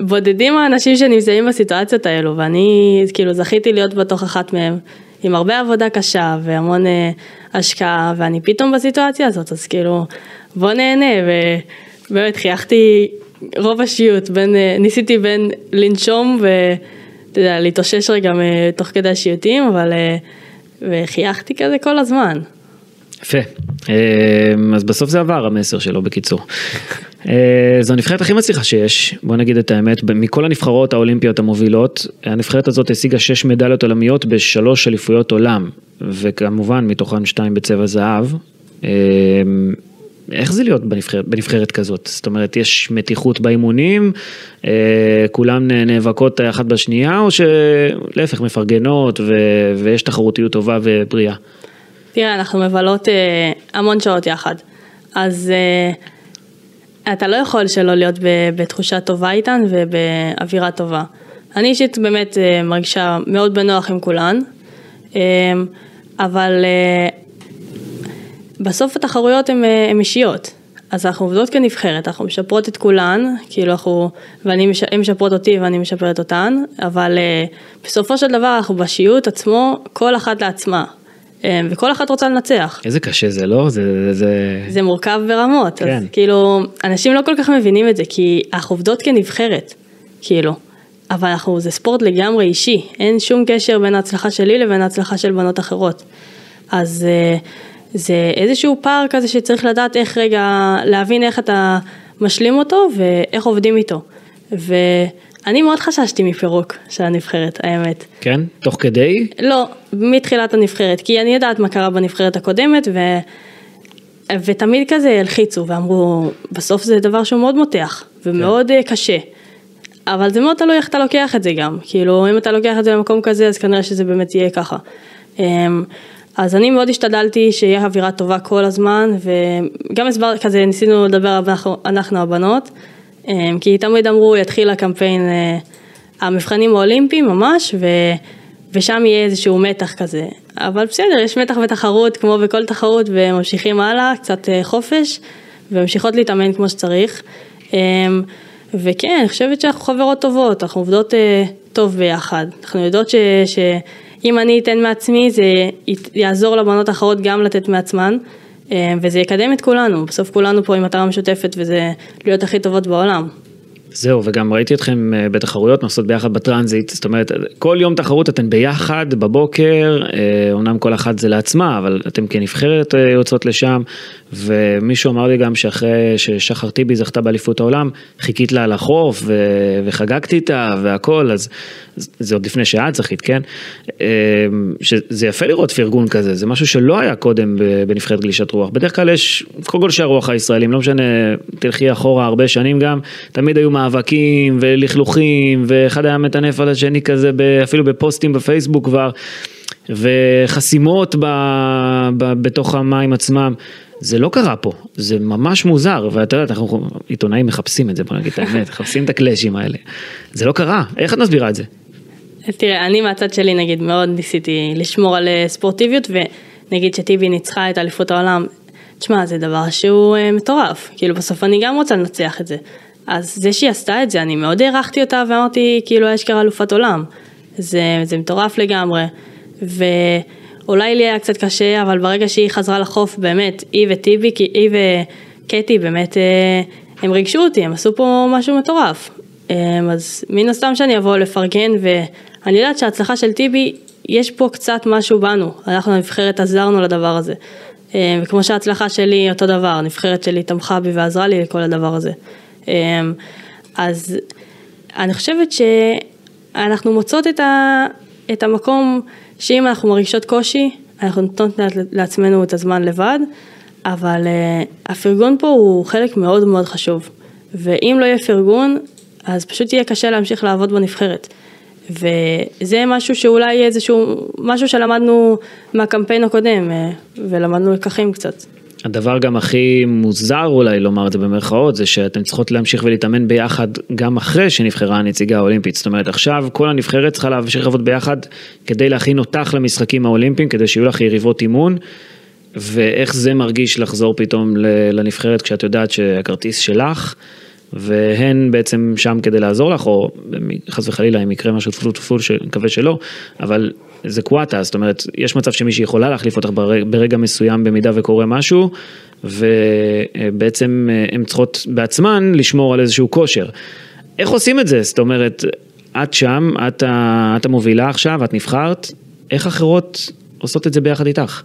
בודדים האנשים שנמצאים בסיטואציות האלו, ואני כאילו זכיתי להיות בתוך אחת מהם, עם הרבה עבודה קשה והמון אה, השקעה, ואני פתאום בסיטואציה הזאת, אז כאילו, בוא נהנה, ובאמת חייכתי רוב השיעוט, בין, אה, ניסיתי בין לנשום ואתה יודע, להתאושש רגע תוך כדי השיעוטים, אבל, אה, וחייכתי כזה כל הזמן. יפה, אז בסוף זה עבר המסר שלו בקיצור. זו הנבחרת הכי מצליחה שיש, בוא נגיד את האמת, מכל הנבחרות האולימפיות המובילות, הנבחרת הזאת השיגה שש מדליות עולמיות בשלוש אליפויות עולם, וכמובן מתוכן שתיים בצבע זהב. איך זה להיות בנבחרת, בנבחרת כזאת? זאת אומרת, יש מתיחות באימונים, כולן נאבקות אחת בשנייה, או שלהפך מפרגנות ו... ויש תחרותיות טובה ובריאה? תראה, אנחנו מבלות אה, המון שעות יחד, אז אה, אתה לא יכול שלא להיות בתחושה טובה איתן ובאווירה טובה. אני אישית באמת אה, מרגישה מאוד בנוח עם כולן, אה, אבל אה, בסוף התחרויות הן אישיות. אז אנחנו עובדות כנבחרת, אנחנו משפרות את כולן, כאילו אנחנו, והן מש, משפרות אותי ואני משפרת אותן, אבל uh, בסופו של דבר אנחנו בשיעוט עצמו, כל אחת לעצמה. וכל אחת רוצה לנצח. איזה קשה זה, לא? זה... זה, זה מורכב ברמות, כן. אז כאילו, אנשים לא כל כך מבינים את זה, כי אנחנו עובדות כנבחרת, כאילו. אבל אנחנו, זה ספורט לגמרי אישי, אין שום קשר בין ההצלחה שלי לבין ההצלחה של בנות אחרות. אז זה איזשהו פער כזה שצריך לדעת איך רגע, להבין איך אתה משלים אותו ואיך עובדים איתו. ואני מאוד חששתי מפירוק של הנבחרת, האמת. כן? תוך כדי? לא, מתחילת הנבחרת, כי אני יודעת מה קרה בנבחרת הקודמת, ו... ותמיד כזה הלחיצו ואמרו, בסוף זה דבר שהוא מאוד מותח ומאוד כן. קשה. אבל זה מאוד תלוי איך אתה לוקח את זה גם, כאילו אם אתה לוקח את זה למקום כזה אז כנראה שזה באמת יהיה ככה. אז אני מאוד השתדלתי שיהיה אווירה טובה כל הזמן, וגם הסבר כזה, ניסינו לדבר אנחנו, אנחנו הבנות, אמ, כי תמיד אמרו, יתחיל הקמפיין, אה, המבחנים האולימפיים ממש, ו, ושם יהיה איזשהו מתח כזה. אבל בסדר, יש מתח ותחרות כמו בכל תחרות, וממשיכים הלאה, קצת אה, חופש, וממשיכות להתאמן כמו שצריך. אמ, וכן, אני חושבת שאנחנו חברות טובות, אנחנו עובדות אה, טוב ביחד. אנחנו יודעות ש... אם אני אתן מעצמי זה יעזור לבנות האחרות גם לתת מעצמן אה, וזה יקדם את כולנו, בסוף כולנו פה עם מטרה משותפת וזה להיות הכי טובות בעולם. זהו, וגם ראיתי אתכם אה, בתחרויות נוסעות ביחד בטרנזיט, זאת אומרת, כל יום תחרות אתן ביחד בבוקר, אומנם אה, כל אחת זה לעצמה, אבל אתם כנבחרת יוצאות לשם, ומישהו אמר לי גם שאחרי ששחר טיבי זכתה באליפות העולם, חיכית לה על החוף וחגגת איתה והכל, אז זה עוד לפני שאת זכית, כן? שזה יפה לראות פרגון כזה, זה משהו שלא היה קודם בנבחרת גלישת רוח. בדרך כלל יש, כל גולשי הרוח הישראלים, לא משנה, תלכי אחורה הרבה שנים גם, תמיד היו מאבקים ולכלוכים, ואחד היה מטנף על השני כזה, אפילו בפוסטים בפייסבוק כבר, וחסימות ב, ב, בתוך המים עצמם. זה לא קרה פה, זה ממש מוזר, ואתה יודע, אנחנו עיתונאים מחפשים את זה, בוא נגיד את האמת, מחפשים את הקלאשים האלה. זה לא קרה, איך את מסבירה את זה? תראה, אני מהצד שלי נגיד מאוד ניסיתי לשמור על אה, ספורטיביות, ונגיד שטיבי ניצחה את אליפות העולם, תשמע, זה דבר שהוא אה, מטורף, כאילו בסוף אני גם רוצה לנצח את זה. אז זה שהיא עשתה את זה, אני מאוד הערכתי אותה ואמרתי, כאילו, אשכרה אלופת עולם. זה, זה מטורף לגמרי. ואולי לי היה קצת קשה, אבל ברגע שהיא חזרה לחוף, באמת, היא וטיבי, היא וקטי, באמת, אה, הם ריגשו אותי, הם עשו פה משהו מטורף. אה, אז מן הסתם שאני אבוא לפרגן, ואני יודעת שההצלחה של טיבי, יש פה קצת משהו בנו, אנחנו הנבחרת עזרנו לדבר הזה. אה, וכמו שההצלחה שלי אותו דבר, הנבחרת שלי תמכה בי ועזרה לי לכל הדבר הזה. אז אני חושבת שאנחנו מוצאות את, ה, את המקום שאם אנחנו מרגישות קושי, אנחנו נותנות לעצמנו את הזמן לבד, אבל uh, הפרגון פה הוא חלק מאוד מאוד חשוב. ואם לא יהיה פרגון, אז פשוט יהיה קשה להמשיך לעבוד בנבחרת. וזה משהו שאולי יהיה איזשהו, משהו שלמדנו מהקמפיין הקודם, אה, ולמדנו לקחים קצת. הדבר גם הכי מוזר אולי לומר את זה במרכאות, זה שאתן צריכות להמשיך ולהתאמן ביחד גם אחרי שנבחרה הנציגה האולימפית. זאת אומרת, עכשיו כל הנבחרת צריכה להמשיך לעבוד ביחד כדי להכין אותך למשחקים האולימפיים, כדי שיהיו לך יריבות אימון. ואיך זה מרגיש לחזור פתאום לנבחרת כשאת יודעת שהכרטיס שלך, והן בעצם שם כדי לעזור לך, או חס וחלילה אם יקרה משהו טפו טפו, שנקווה שלא, אבל זה קוואטה, זאת אומרת, יש מצב שמישהי יכולה להחליף אותך ברגע, ברגע מסוים במידה וקורה משהו, ובעצם אה, הן צריכות בעצמן לשמור על איזשהו כושר. איך עושים את זה? זאת אומרת, את שם, את, את המובילה עכשיו, את נבחרת, איך אחרות עושות את זה ביחד איתך?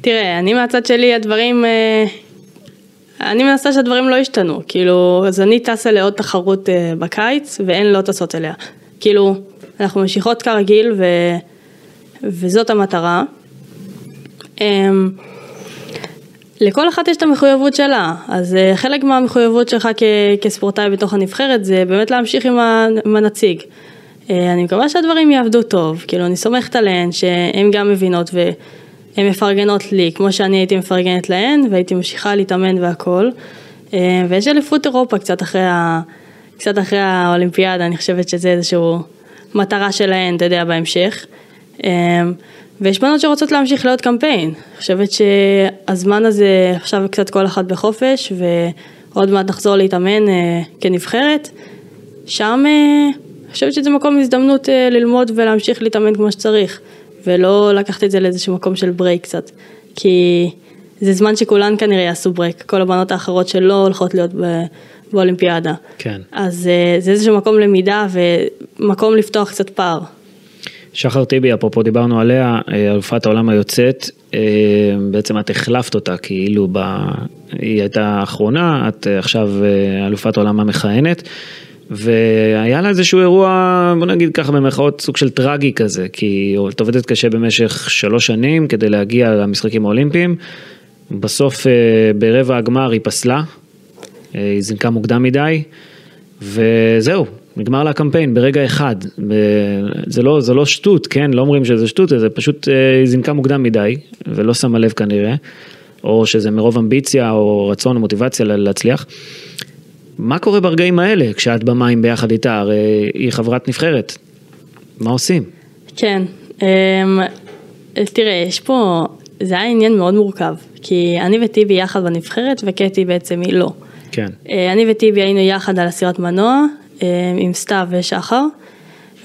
תראה, אני מהצד שלי, הדברים... אני מנסה שהדברים לא ישתנו, כאילו, אז אני טסה לעוד תחרות אה, בקיץ, והן לא טסות אליה. כאילו, אנחנו ממשיכות כרגיל, ו... וזאת המטרה. אמ, לכל אחת יש את המחויבות שלה, אז אה, חלק מהמחויבות שלך כ- כספורטאי בתוך הנבחרת זה באמת להמשיך עם, עם הנציג. אני מקווה שהדברים יעבדו טוב, כאילו אני סומכת עליהן שהן גם מבינות ו... הן מפרגנות לי, כמו שאני הייתי מפרגנת להן, והייתי ממשיכה להתאמן והכל. אה, ויש אליפות אירופה קצת אחרי, ה... קצת אחרי האולימפיאדה, אני חושבת שזה איזושהי מטרה שלהן, אתה יודע, בהמשך. אה, ויש בנות שרוצות להמשיך לעוד קמפיין. אני חושבת שהזמן הזה, עכשיו קצת כל אחת בחופש, ועוד מעט נחזור להתאמן אה, כנבחרת. שם אני חושבת שזה מקום הזדמנות ללמוד ולהמשיך להתאמן כמו שצריך. ולא לקחת את זה לאיזשהו מקום של break קצת. כי זה זמן שכולן כנראה יעשו break, כל הבנות האחרות שלא הולכות להיות באולימפיאדה. כן. אז אה, זה איזשהו מקום למידה ומקום לפתוח קצת פער. שחר טיבי, אפרופו דיברנו עליה, אה, אלופת העולם היוצאת, אה, בעצם את החלפת אותה כאילו, ב... היא הייתה האחרונה, את עכשיו אלופת העולם המכהנת. והיה לה איזשהו אירוע, בוא נגיד ככה במרכאות, סוג של טרגי כזה, כי את עובדת קשה במשך שלוש שנים כדי להגיע למשחקים האולימפיים, בסוף אה, ברבע הגמר היא פסלה, אה, היא זינקה מוקדם מדי, וזהו, נגמר לה הקמפיין ברגע אחד. זה לא, זה לא שטות, כן? לא אומרים שזה שטות, זה פשוט אה, היא זינקה מוקדם מדי, ולא שמה לב כנראה, או שזה מרוב אמביציה או רצון או מוטיבציה להצליח. מה קורה ברגעים האלה כשאת במים ביחד איתה? הרי היא חברת נבחרת. מה עושים? כן, אמ, תראה, יש פה, זה היה עניין מאוד מורכב, כי אני וטיבי יחד בנבחרת וקטי בעצם היא לא. כן. אה, אני וטיבי היינו יחד על הסירת מנוע אמ, עם סתיו ושחר,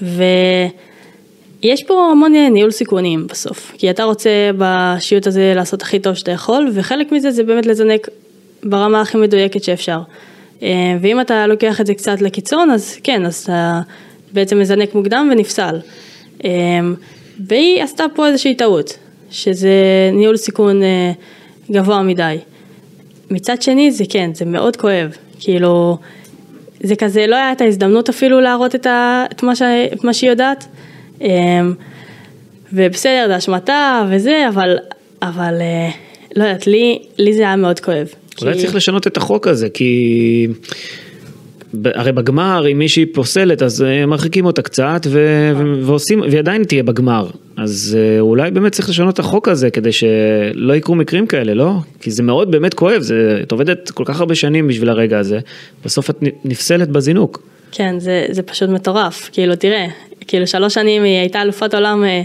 ויש פה המון ניהול סיכונים בסוף, כי אתה רוצה בשיוט הזה לעשות הכי טוב שאתה יכול, וחלק מזה זה באמת לזנק ברמה הכי מדויקת שאפשר. אה, ואם אתה לוקח את זה קצת לקיצון, אז כן, אז אתה בעצם מזנק מוקדם ונפסל. אה, והיא עשתה פה איזושהי טעות, שזה ניהול סיכון אה, גבוה מדי. מצד שני, זה כן, זה מאוד כואב. כאילו, זה כזה, לא הייתה ההזדמנות אפילו להראות את, ה, את, מה, ש, את מה שהיא יודעת. ובסדר, זה אשמתה וזה, אבל, אבל לא יודעת, לי, לי זה היה מאוד כואב. אולי כי... צריך לשנות את החוק הזה, כי... הרי בגמר, אם מישהי פוסלת, אז אה, מרחיקים אותה קצת, ו... ועושים, והיא עדיין תהיה בגמר. אז אה, אולי באמת צריך לשנות את החוק הזה, כדי שלא יקרו מקרים כאלה, לא? כי זה מאוד באמת כואב, זה... את עובדת כל כך הרבה שנים בשביל הרגע הזה, בסוף את נפסלת בזינוק. כן, זה, זה פשוט מטורף. כאילו, תראה, כאילו שלוש שנים היא הייתה אלופת עולם אה,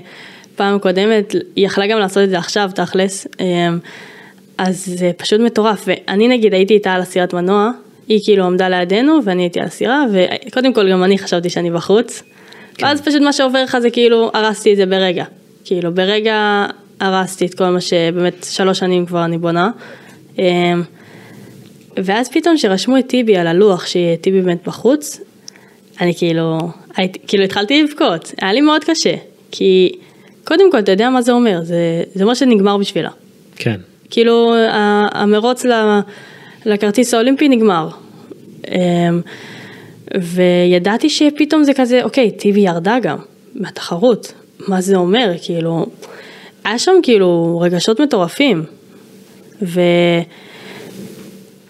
פעם קודמת, היא יכלה גם לעשות את זה עכשיו, תכלס. אז זה פשוט מטורף, ואני נגיד הייתי איתה על הסירת מנוע, היא כאילו עמדה לידינו ואני הייתי על הסירה, וקודם כל גם אני חשבתי שאני בחוץ, כן. ואז פשוט מה שעובר לך זה כאילו הרסתי את זה ברגע. כאילו ברגע הרסתי את כל מה שבאמת שלוש שנים כבר אני בונה. אמ, ואז פתאום שרשמו את טיבי על הלוח, שטיבי באמת בחוץ, אני כאילו, הייתי, כאילו התחלתי לבכות, היה לי מאוד קשה, כי קודם כל אתה יודע מה זה אומר, זה, זה אומר שנגמר בשבילה. כן. כאילו המרוץ לכרטיס האולימפי נגמר. אמ, וידעתי שפתאום זה כזה, אוקיי, טיבי ירדה גם מהתחרות, מה זה אומר, כאילו, היה שם כאילו רגשות מטורפים. ו...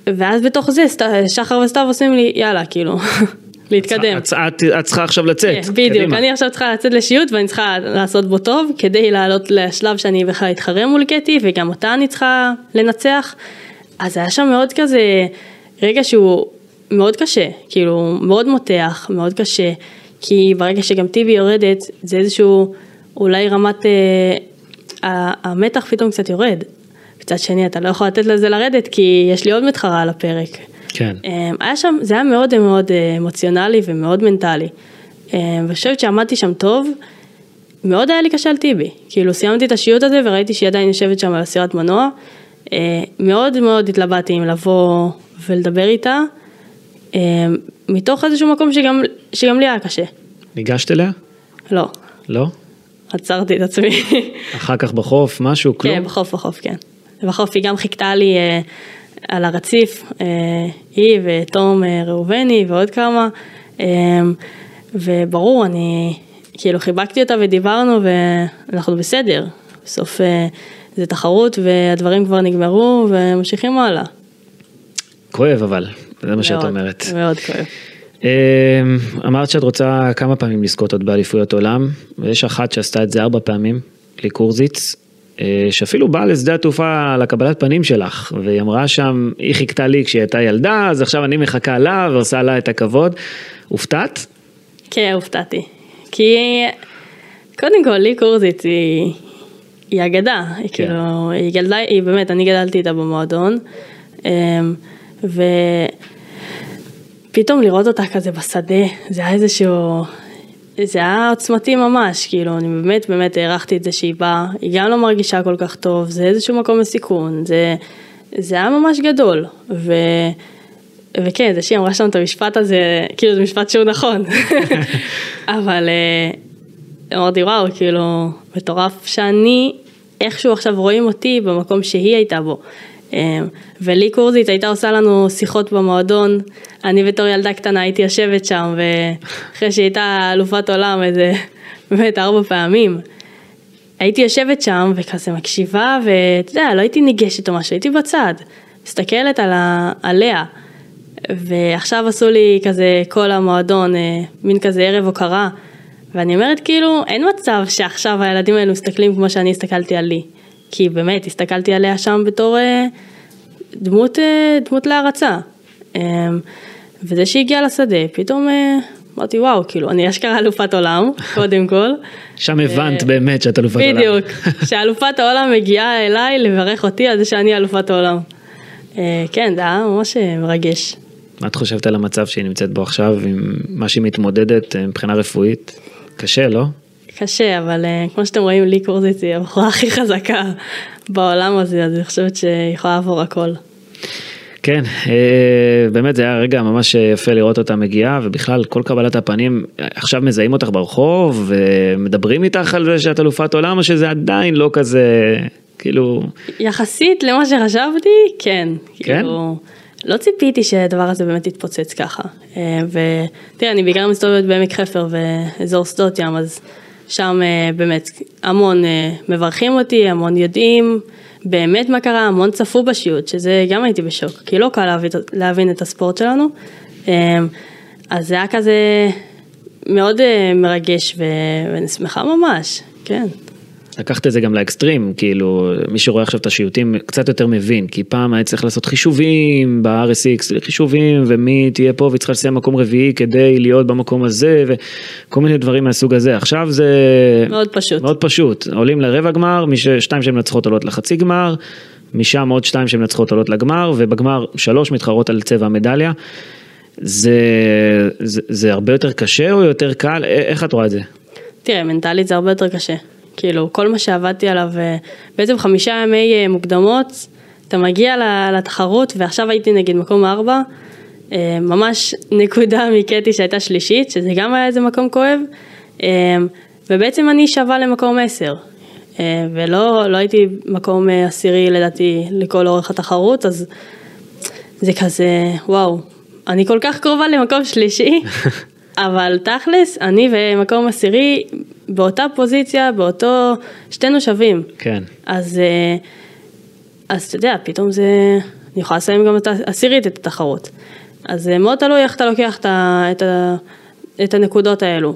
ואז בתוך זה שחר וסתיו עושים לי, יאללה, כאילו, להתקדם. את, צריכה עכשיו לצאת. כן, בדיוק, קדימה. אני עכשיו צריכה לצאת לשיוט ואני צריכה לעשות בו טוב כדי לעלות לשלב שאני בכלל אתחרה מול קטי וגם אותה אני צריכה לנצח. אז היה שם מאוד כזה רגע שהוא מאוד קשה, כאילו מאוד מותח, מאוד קשה, כי ברגע שגם טיבי יורדת זה איזשהו אולי רמת, אה, המתח פתאום קצת יורד. מצד שני אתה לא יכול לתת לזה לרדת כי יש לי עוד מתחרה על הפרק. כן. אמ, היה שם, זה היה מאוד מאוד אה, אמוציונלי ומאוד מנטלי. אמ, ואני חושבת שעמדתי שם טוב, מאוד היה לי קשה על טיבי. כאילו סיימתי את השיעוט הזה וראיתי שהיא עדיין יושבת שם על הסירת מנוע. אה, מאוד מאוד התלבטתי אם לבוא ולדבר איתה, אמ, מתוך איזשהו מקום שגם, שגם לי היה קשה. ניגשת אליה? לא, לא? עצרתי את עצמי. אחר כך בחוף, משהו, כלום? כן, בחוף, בחוף, כן. בחוף היא גם חיכתה לי אה, על הרציף, אה, היא ותום אה, ראובני ועוד כמה, אה, וברור, אני כאילו חיבקתי אותה ודיברנו ואנחנו בסדר. בסוף זה תחרות והדברים כבר נגמרו וממשיכים הלאה. כואב אבל, זה מה שאת אומרת. מאוד כואב. אמ, אמרת שאת רוצה כמה פעמים לזכות עוד באליפויות עולם, ויש אחת שעשתה את זה ארבע פעמים, לי קורזיץ, אה, שאפילו באה לשדה התעופה לקבלת פנים שלך, והיא אמרה שם, היא חיכתה לי כשהיא הייתה ילדה, אז עכשיו אני מחכה לה ועושה לה את הכבוד. הופתעת? כן, הופתעתי. כי קודם כל, לי קורזית היא, היא אגדה. היא כן. כאילו, היא גדלה, היא באמת, אני גדלתי איתה במועדון. אמ, ופתאום לראות אותה כזה בשדה, זה היה איזשהו... זה היה עוצמתי ממש, כאילו, אני באמת באמת הערכתי את זה שהיא באה, היא גם לא מרגישה כל כך טוב, זה איזשהו מקום לסיכון, זה, זה היה ממש גדול, ו... וכן, זה שהיא אמרה שם את המשפט הזה, כאילו זה משפט שהוא נכון, אבל אה, אמרתי וואו, כאילו, מטורף שאני, איכשהו עכשיו רואים אותי במקום שהיא הייתה בו. אה, ולי קורזית הייתה עושה לנו שיחות במועדון, אני בתור ילדה קטנה הייתי יושבת שם, ואחרי שהיא הייתה אלופת עולם איזה, באמת ארבע פעמים. הייתי יושבת שם וכזה מקשיבה, ואתה יודע, לא הייתי ניגשת או משהו, הייתי בצד, מסתכלת על ה... עליה. ועכשיו עשו לי כזה כל המועדון, אה, מין כזה ערב הוקרה, ואני אומרת כאילו, אין מצב שעכשיו הילדים האלו מסתכלים כמו שאני הסתכלתי על לי. כי באמת, הסתכלתי עליה שם בתור אה, דמות, אה, דמות להערצה. אה, וזה שהגיע לשדה, פתאום אה, אמרתי וואו, כאילו, אני אשכרה אלופת עולם, קודם כל. שם הבנת באמת שאת אלופת עולם. בדיוק, שאלופת העולם מגיעה אליי לברך אותי על זה שאני אלופת העולם. כן, זה היה ממש מרגש. מה את חושבת על המצב שהיא נמצאת בו עכשיו, עם מה שהיא מתמודדת מבחינה רפואית? קשה, לא? קשה, אבל אה, כמו שאתם רואים, לי קורזית היא הבחורה הכי חזקה בעולם הזה, אז אני חושבת שהיא יכולה לעבור הכל. כן, אה, באמת זה היה רגע ממש יפה לראות אותה מגיעה, ובכלל כל קבלת הפנים, עכשיו מזהים אותך ברחוב, ומדברים איתך על זה שאת אלופת עולם, או שזה עדיין לא כזה, כאילו, יחסית למה שחשבתי, כן. כן? כאילו, לא ציפיתי שהדבר הזה באמת יתפוצץ ככה. אה, ותראה, אני בעיקר מסתובבת בעמק חפר ואזור שדות ים, אז שם אה, באמת המון אה, מברכים אותי, המון יודעים באמת מה קרה, המון צפו בשיעוט, שזה גם הייתי בשוק, כי לא קל להבין, להבין את הספורט שלנו. אה, אז זה היה כזה מאוד מרגש ואני שמחה ממש, כן. לקחת את זה גם לאקסטרים, כאילו, מי שרואה עכשיו את השיוטים קצת יותר מבין, כי פעם היה צריך לעשות חישובים ב-RSX, חישובים, ומי תהיה פה והיא צריכה לסיים מקום רביעי כדי להיות במקום הזה, וכל מיני דברים מהסוג הזה. עכשיו זה... מאוד פשוט. מאוד פשוט, עולים לרבע גמר, מי ש... שתיים שהן מנצחות עולות לחצי גמר, משם עוד שתיים שהן מנצחות עולות לגמר, ובגמר שלוש מתחרות על צבע המדליה. זה, זה, זה הרבה יותר קשה או יותר קל? איך את רואה את זה? תראה, מנטלית זה הרבה יותר קשה. כאילו, כל מה שעבדתי עליו, אה, בעצם חמישה ימי אה, מוקדמות, אתה מגיע לתחרות, ועכשיו הייתי נגיד מקום ארבע, אה, ממש נקודה מקטי שהייתה שלישית, שזה גם היה איזה מקום כואב, ובעצם אני שווה למקום עשר. ולא לא הייתי מקום עשירי לדעתי לכל אורך התחרות, אז זה כזה, וואו, אני כל כך קרובה למקום שלישי, אבל תכלס, אני ומקום עשירי באותה פוזיציה, באותו, שתינו שווים. כן. אז, אה, אז אתה יודע, פתאום זה, אני יכולה לסיים גם את העשירית את התחרות. אז זה מאוד תלוי איך אתה לוקח את, ה, את, ה, את הנקודות האלו.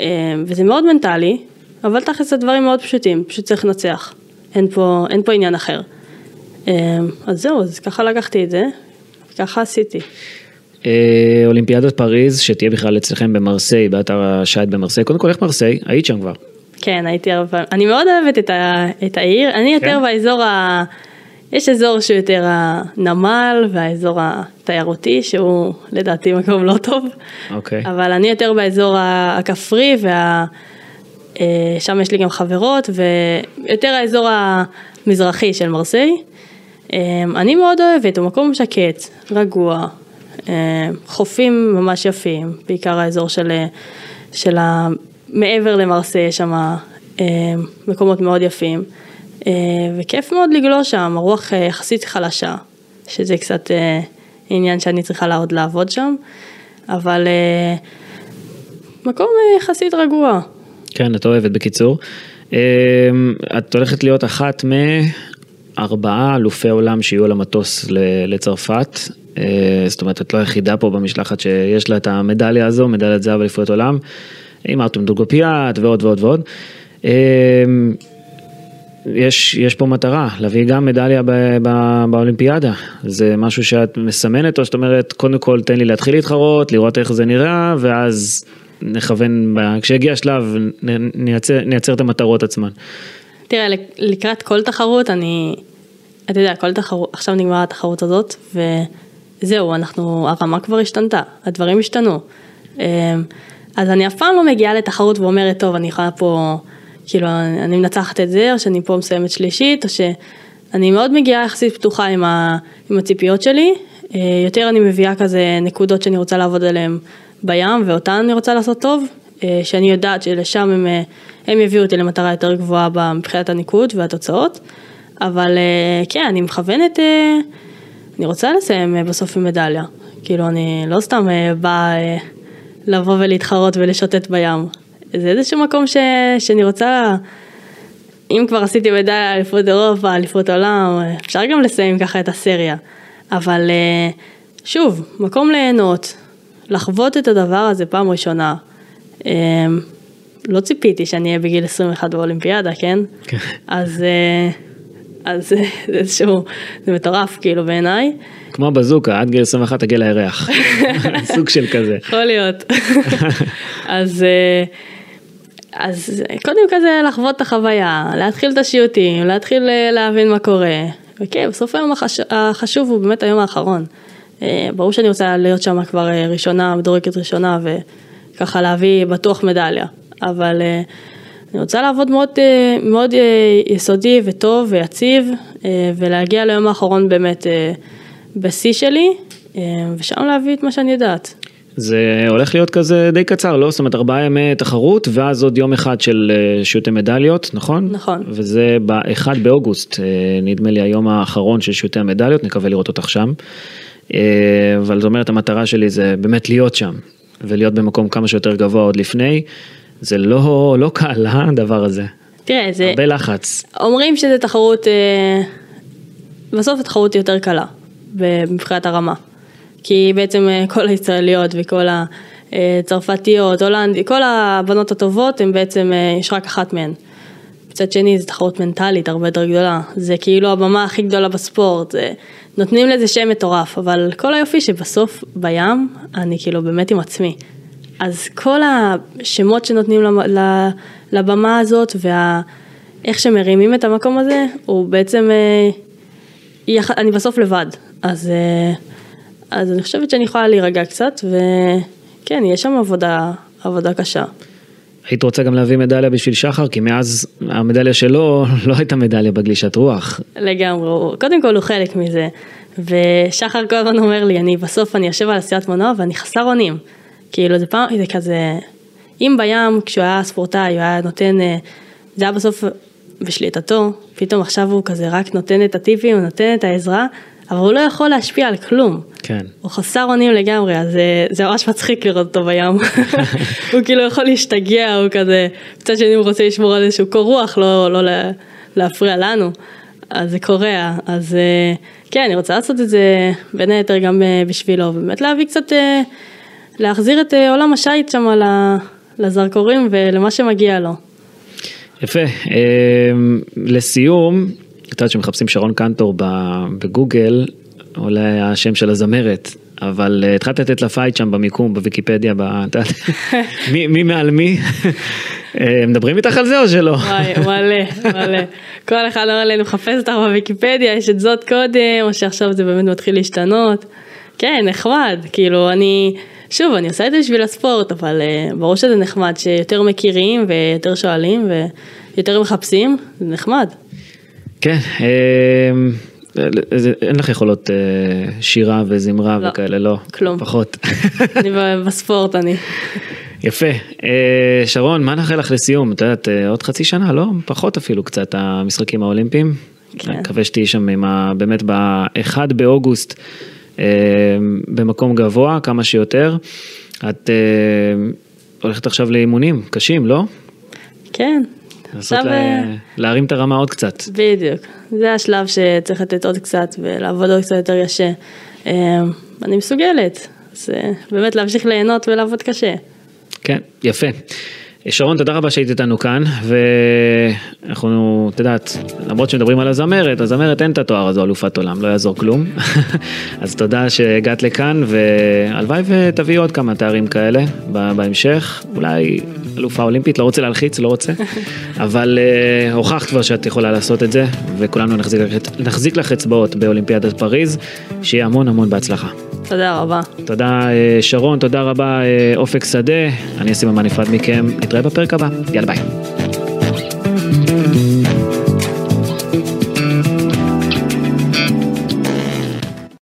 אה, וזה מאוד מנטלי, אבל תכלס הדברים מאוד פשוטים, פשוט צריך לנצח. אין פה, אין פה עניין אחר. אה, אז זהו, אז ככה לקחתי את זה, ככה עשיתי. אה, אולימפיאדת פריז, שתהיה בכלל אצלכם במרסיי, באתר השייט במרסיי. קודם כל, איך מרסיי? היית שם כבר. כן, הייתי הרבה פעמים. אני מאוד אוהבת את, ה, את העיר, אני יותר כן? באזור ה... יש אזור שהוא יותר הנמל והאזור התיירותי שהוא לדעתי מקום לא טוב, אוקיי. אבל אני יותר באזור הכפרי וה... אה, שם יש לי גם חברות ויותר האזור המזרחי של מרסיי. אה, אני מאוד אוהבת, הוא מקום שקט, רגוע, חופים ממש יפים, בעיקר האזור של, של ה... מעבר למרסיי יש שם אה, מקומות מאוד יפים, אה, וכיף מאוד לגלוש שם, הרוח אה, יחסית חלשה, שזה קצת אה, עניין שאני צריכה עוד לעבוד שם, אבל אה, מקום אה, יחסית רגוע. כן, את אוהבת בקיצור. אה, את הולכת להיות אחת מארבעה אלופי עולם שיהיו על המטוס לצרפת. אה, זאת אומרת, את לא היחידה פה במשלחת שיש לה את המדליה הזו, מדליית זהב אליפויות עולם. עם ארטום דולגופיאט ועוד ועוד ועוד. אה, יש, יש פה מטרה, להביא גם מדליה ב, ב, באולימפיאדה. זה משהו שאת מסמנת, או שאת אומרת, קודם כל תן לי להתחיל להתחרות, לראות איך זה נראה, ואז נכוון, כשיגיע השלב, נייצר, נייצר את המטרות עצמן. תראה, לק- לקראת כל תחרות אני, אתה יודע, כל תחרות, עכשיו נגמרה התחרות הזאת, וזהו, אנחנו, הרמה כבר השתנתה, הדברים השתנו. אמ, אז אני אף פעם לא מגיעה לתחרות ואומרת, טוב, אני יכולה פה, כאילו, אני מנצחת את זה, או שאני פה מסיימת שלישית, או שאני מאוד מגיעה יחסית פתוחה עם, ה, עם הציפיות שלי. אה, יותר אני מביאה כזה נקודות שאני רוצה לעבוד עליהן בים, ואותן אני רוצה לעשות טוב, אה, שאני יודעת שלשם הם, אה, הם יביאו אותי למטרה יותר גבוהה מבחינת הניקוד והתוצאות. אבל כן, אני מכוונת, אני רוצה לסיים אה, בסוף עם מדליה. כאילו, אני לא סתם אה, באה אה, לבוא ולהתחרות ולשוטט בים. זה איזשהו מקום ש, שאני רוצה, אם כבר עשיתי מדליה אליפות אירופה, אליפות עולם, אפשר גם לסיים ככה את הסריה. אבל שוב, מקום ליהנות, לחוות את הדבר הזה פעם ראשונה. לא ציפיתי שאני אהיה בגיל 21 באולימפיאדה, כן? כן. אז, אז זה איזשהו, זה מטורף כאילו בעיניי. כמו בזוקה, עד גיל 21 תגיע לירח. סוג של כזה. יכול להיות. אז, אה, אז קודם כזה לחוות את החוויה, להתחיל את השיוטים, להתחיל אה, להבין מה קורה. וכן, בסוף היום החש... החשוב הוא באמת היום האחרון. אה, ברור שאני רוצה להיות שם כבר ראשונה, מדורגת ראשונה, וככה להביא בטוח מדליה. אבל אני רוצה לעבוד מאוד, אה, מאוד אה, יסודי וטוב ויציב, אה, ולהגיע ליום האחרון באמת בשיא שלי, ושם להביא את מה שאני יודעת. זה הולך להיות כזה די קצר, לא? זאת אומרת, ארבעה ימי תחרות, ואז עוד יום אחד של שוטי מדליות, נכון? נכון. וזה ב-1 באוגוסט, נדמה לי היום האחרון של שוטי המדליות, נקווה לראות אותך שם. אבל זאת אומרת, המטרה שלי זה באמת להיות שם, ולהיות במקום כמה שיותר גבוה עוד לפני. זה לא, לא קל, אה, הדבר הזה. תראה, זה, הרבה לחץ. אומרים שזה תחרות, אה, בסוף התחרות היא יותר קלה מבחינת הרמה. כי בעצם אה, כל הישראליות וכל הצרפתיות, הולנדי, כל הבנות הטובות הן בעצם, אה, יש רק אחת מהן. מצד שני זו תחרות מנטלית הרבה יותר גדולה, זה כאילו הבמה הכי גדולה בספורט, זה, נותנים לזה שם מטורף, אבל כל היופי שבסוף בים, אני כאילו באמת עם עצמי. אז כל השמות שנותנים לבמה הזאת ואיך שמרימים את המקום הזה, הוא בעצם, אה, אני בסוף לבד, אז, אה, אז אני חושבת שאני יכולה להירגע קצת, וכן, יש שם עבודה, עבודה קשה. היית רוצה גם להביא מדליה בשביל שחר, כי מאז המדליה שלו לא הייתה מדליה בגלישת רוח. לגמרי, קודם כל הוא חלק מזה. ושחר כל הזמן אומר לי, אני בסוף אני יושב על עשיית מנוע ואני חסר אונים. כאילו זה פעם, זה כזה, אם בים כשהוא היה ספורטאי הוא היה נותן, אה, זה היה בסוף בשליטתו, פתאום עכשיו הוא כזה רק נותן את הטיפים, הוא נותן את העזרה, אבל הוא לא יכול להשפיע על כלום. כן. הוא חסר אונים לגמרי, אז זה, זה ממש מצחיק לראות אותו בים. הוא כאילו יכול להשתגע, הוא כזה, מצד שני הוא רוצה לשמור על איזשהו קור רוח, לא, לא לה, להפריע לנו. אז זה קורה, אז אה, כן, אני רוצה לעשות את זה בין היתר גם אה, בשבילו, ובאמת להביא קצת, אה, להחזיר את אה, עולם השיט שם לזרקורים ולמה שמגיע לו. יפה. אמ, לסיום, את יודעת שמחפשים שרון קנטור בגוגל, עולה השם של הזמרת, אבל אה, התחלת לתת לה fight שם במיקום, בוויקיפדיה, ב- את יודעת, מי- מי מעל מי? אה, מדברים איתך על זה או שלא? וואי, מלא, מלא. כל אחד אומר לי, אני מחפש אותך בוויקיפדיה, יש את זאת קודם, או שעכשיו זה באמת מתחיל להשתנות. כן, נחמד, כאילו אני, שוב, אני עושה את זה בשביל הספורט, אבל uh, ברור שזה נחמד שיותר מכירים ויותר שואלים ויותר מחפשים, זה נחמד. כן, אמ, זה- אין לך יכולות אה, שירה וזמרה לא, וכאלה, לא? כלום. פחות. אני בספורט אני. יפה. אה, שרון, מה נאחל לך לסיום? את יודעת, עוד חצי שנה, לא? פחות אפילו קצת, המשחקים האולימפיים. כן. אני מקווה שתהיי שם עם ה... באמת ב-1 באוגוסט במקום גבוה, כמה שיותר. את אה, הולכת עכשיו לאימונים קשים, לא? כן. עכשיו, לה... אה, להרים את הרמה עוד קצת. בדיוק, זה השלב שצריך לתת עוד קצת ולעבוד עוד קצת יותר קשה. אה, אני מסוגלת, אז אה, באמת להמשיך ליהנות ולעבוד קשה. כן, יפה. שרון, תודה רבה שהיית איתנו כאן, ואנחנו, את יודעת, למרות שמדברים על הזמרת, הזמרת אין את התואר הזו אלופת עולם, לא יעזור כלום. אז תודה שהגעת לכאן, והלוואי ותביאי עוד כמה תארים כאלה בהמשך, אולי אלופה אולימפית, לא רוצה להלחיץ, לא רוצה, אבל uh, הוכחת כבר שאת יכולה לעשות את זה, וכולנו נחזיק, נחזיק לך אצבעות באולימפיאדת פריז, שיהיה המון המון בהצלחה. תודה רבה. תודה אה, שרון, תודה רבה אה, אופק שדה, אני אשים אמן נפרד מכם, נתראה בפרק הבא, יאללה ביי.